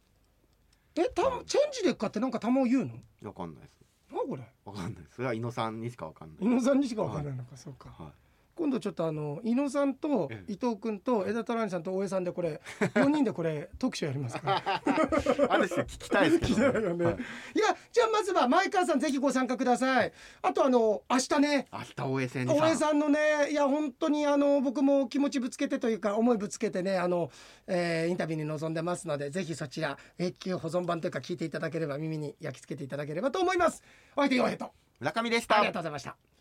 えたチェンジでっかってなんかたまを言うの？わかんないです。なこれ？わかんないです。それは伊野さんにしかわかんない。伊野さんにしかわからないのか、そうか。はい今度ちょっとあの伊野さんとえ伊藤君と枝虎兄さんと大江さんでこれ 4人でこれ特集やりますから。ある種聞きたいですけど、聞きたいよね。はい。いやじゃあまずは前川さんぜひご参加ください。あとあの明日ね。明日大江戦に大江さんのねいや本当にあの僕も気持ちぶつけてというか思いぶつけてねあの、えーインタビューに臨んでますのでぜひそちら永久保存版というか聞いていただければ耳に焼き付けていただければと思います。お相手よヘと村上でした。ありがとうございました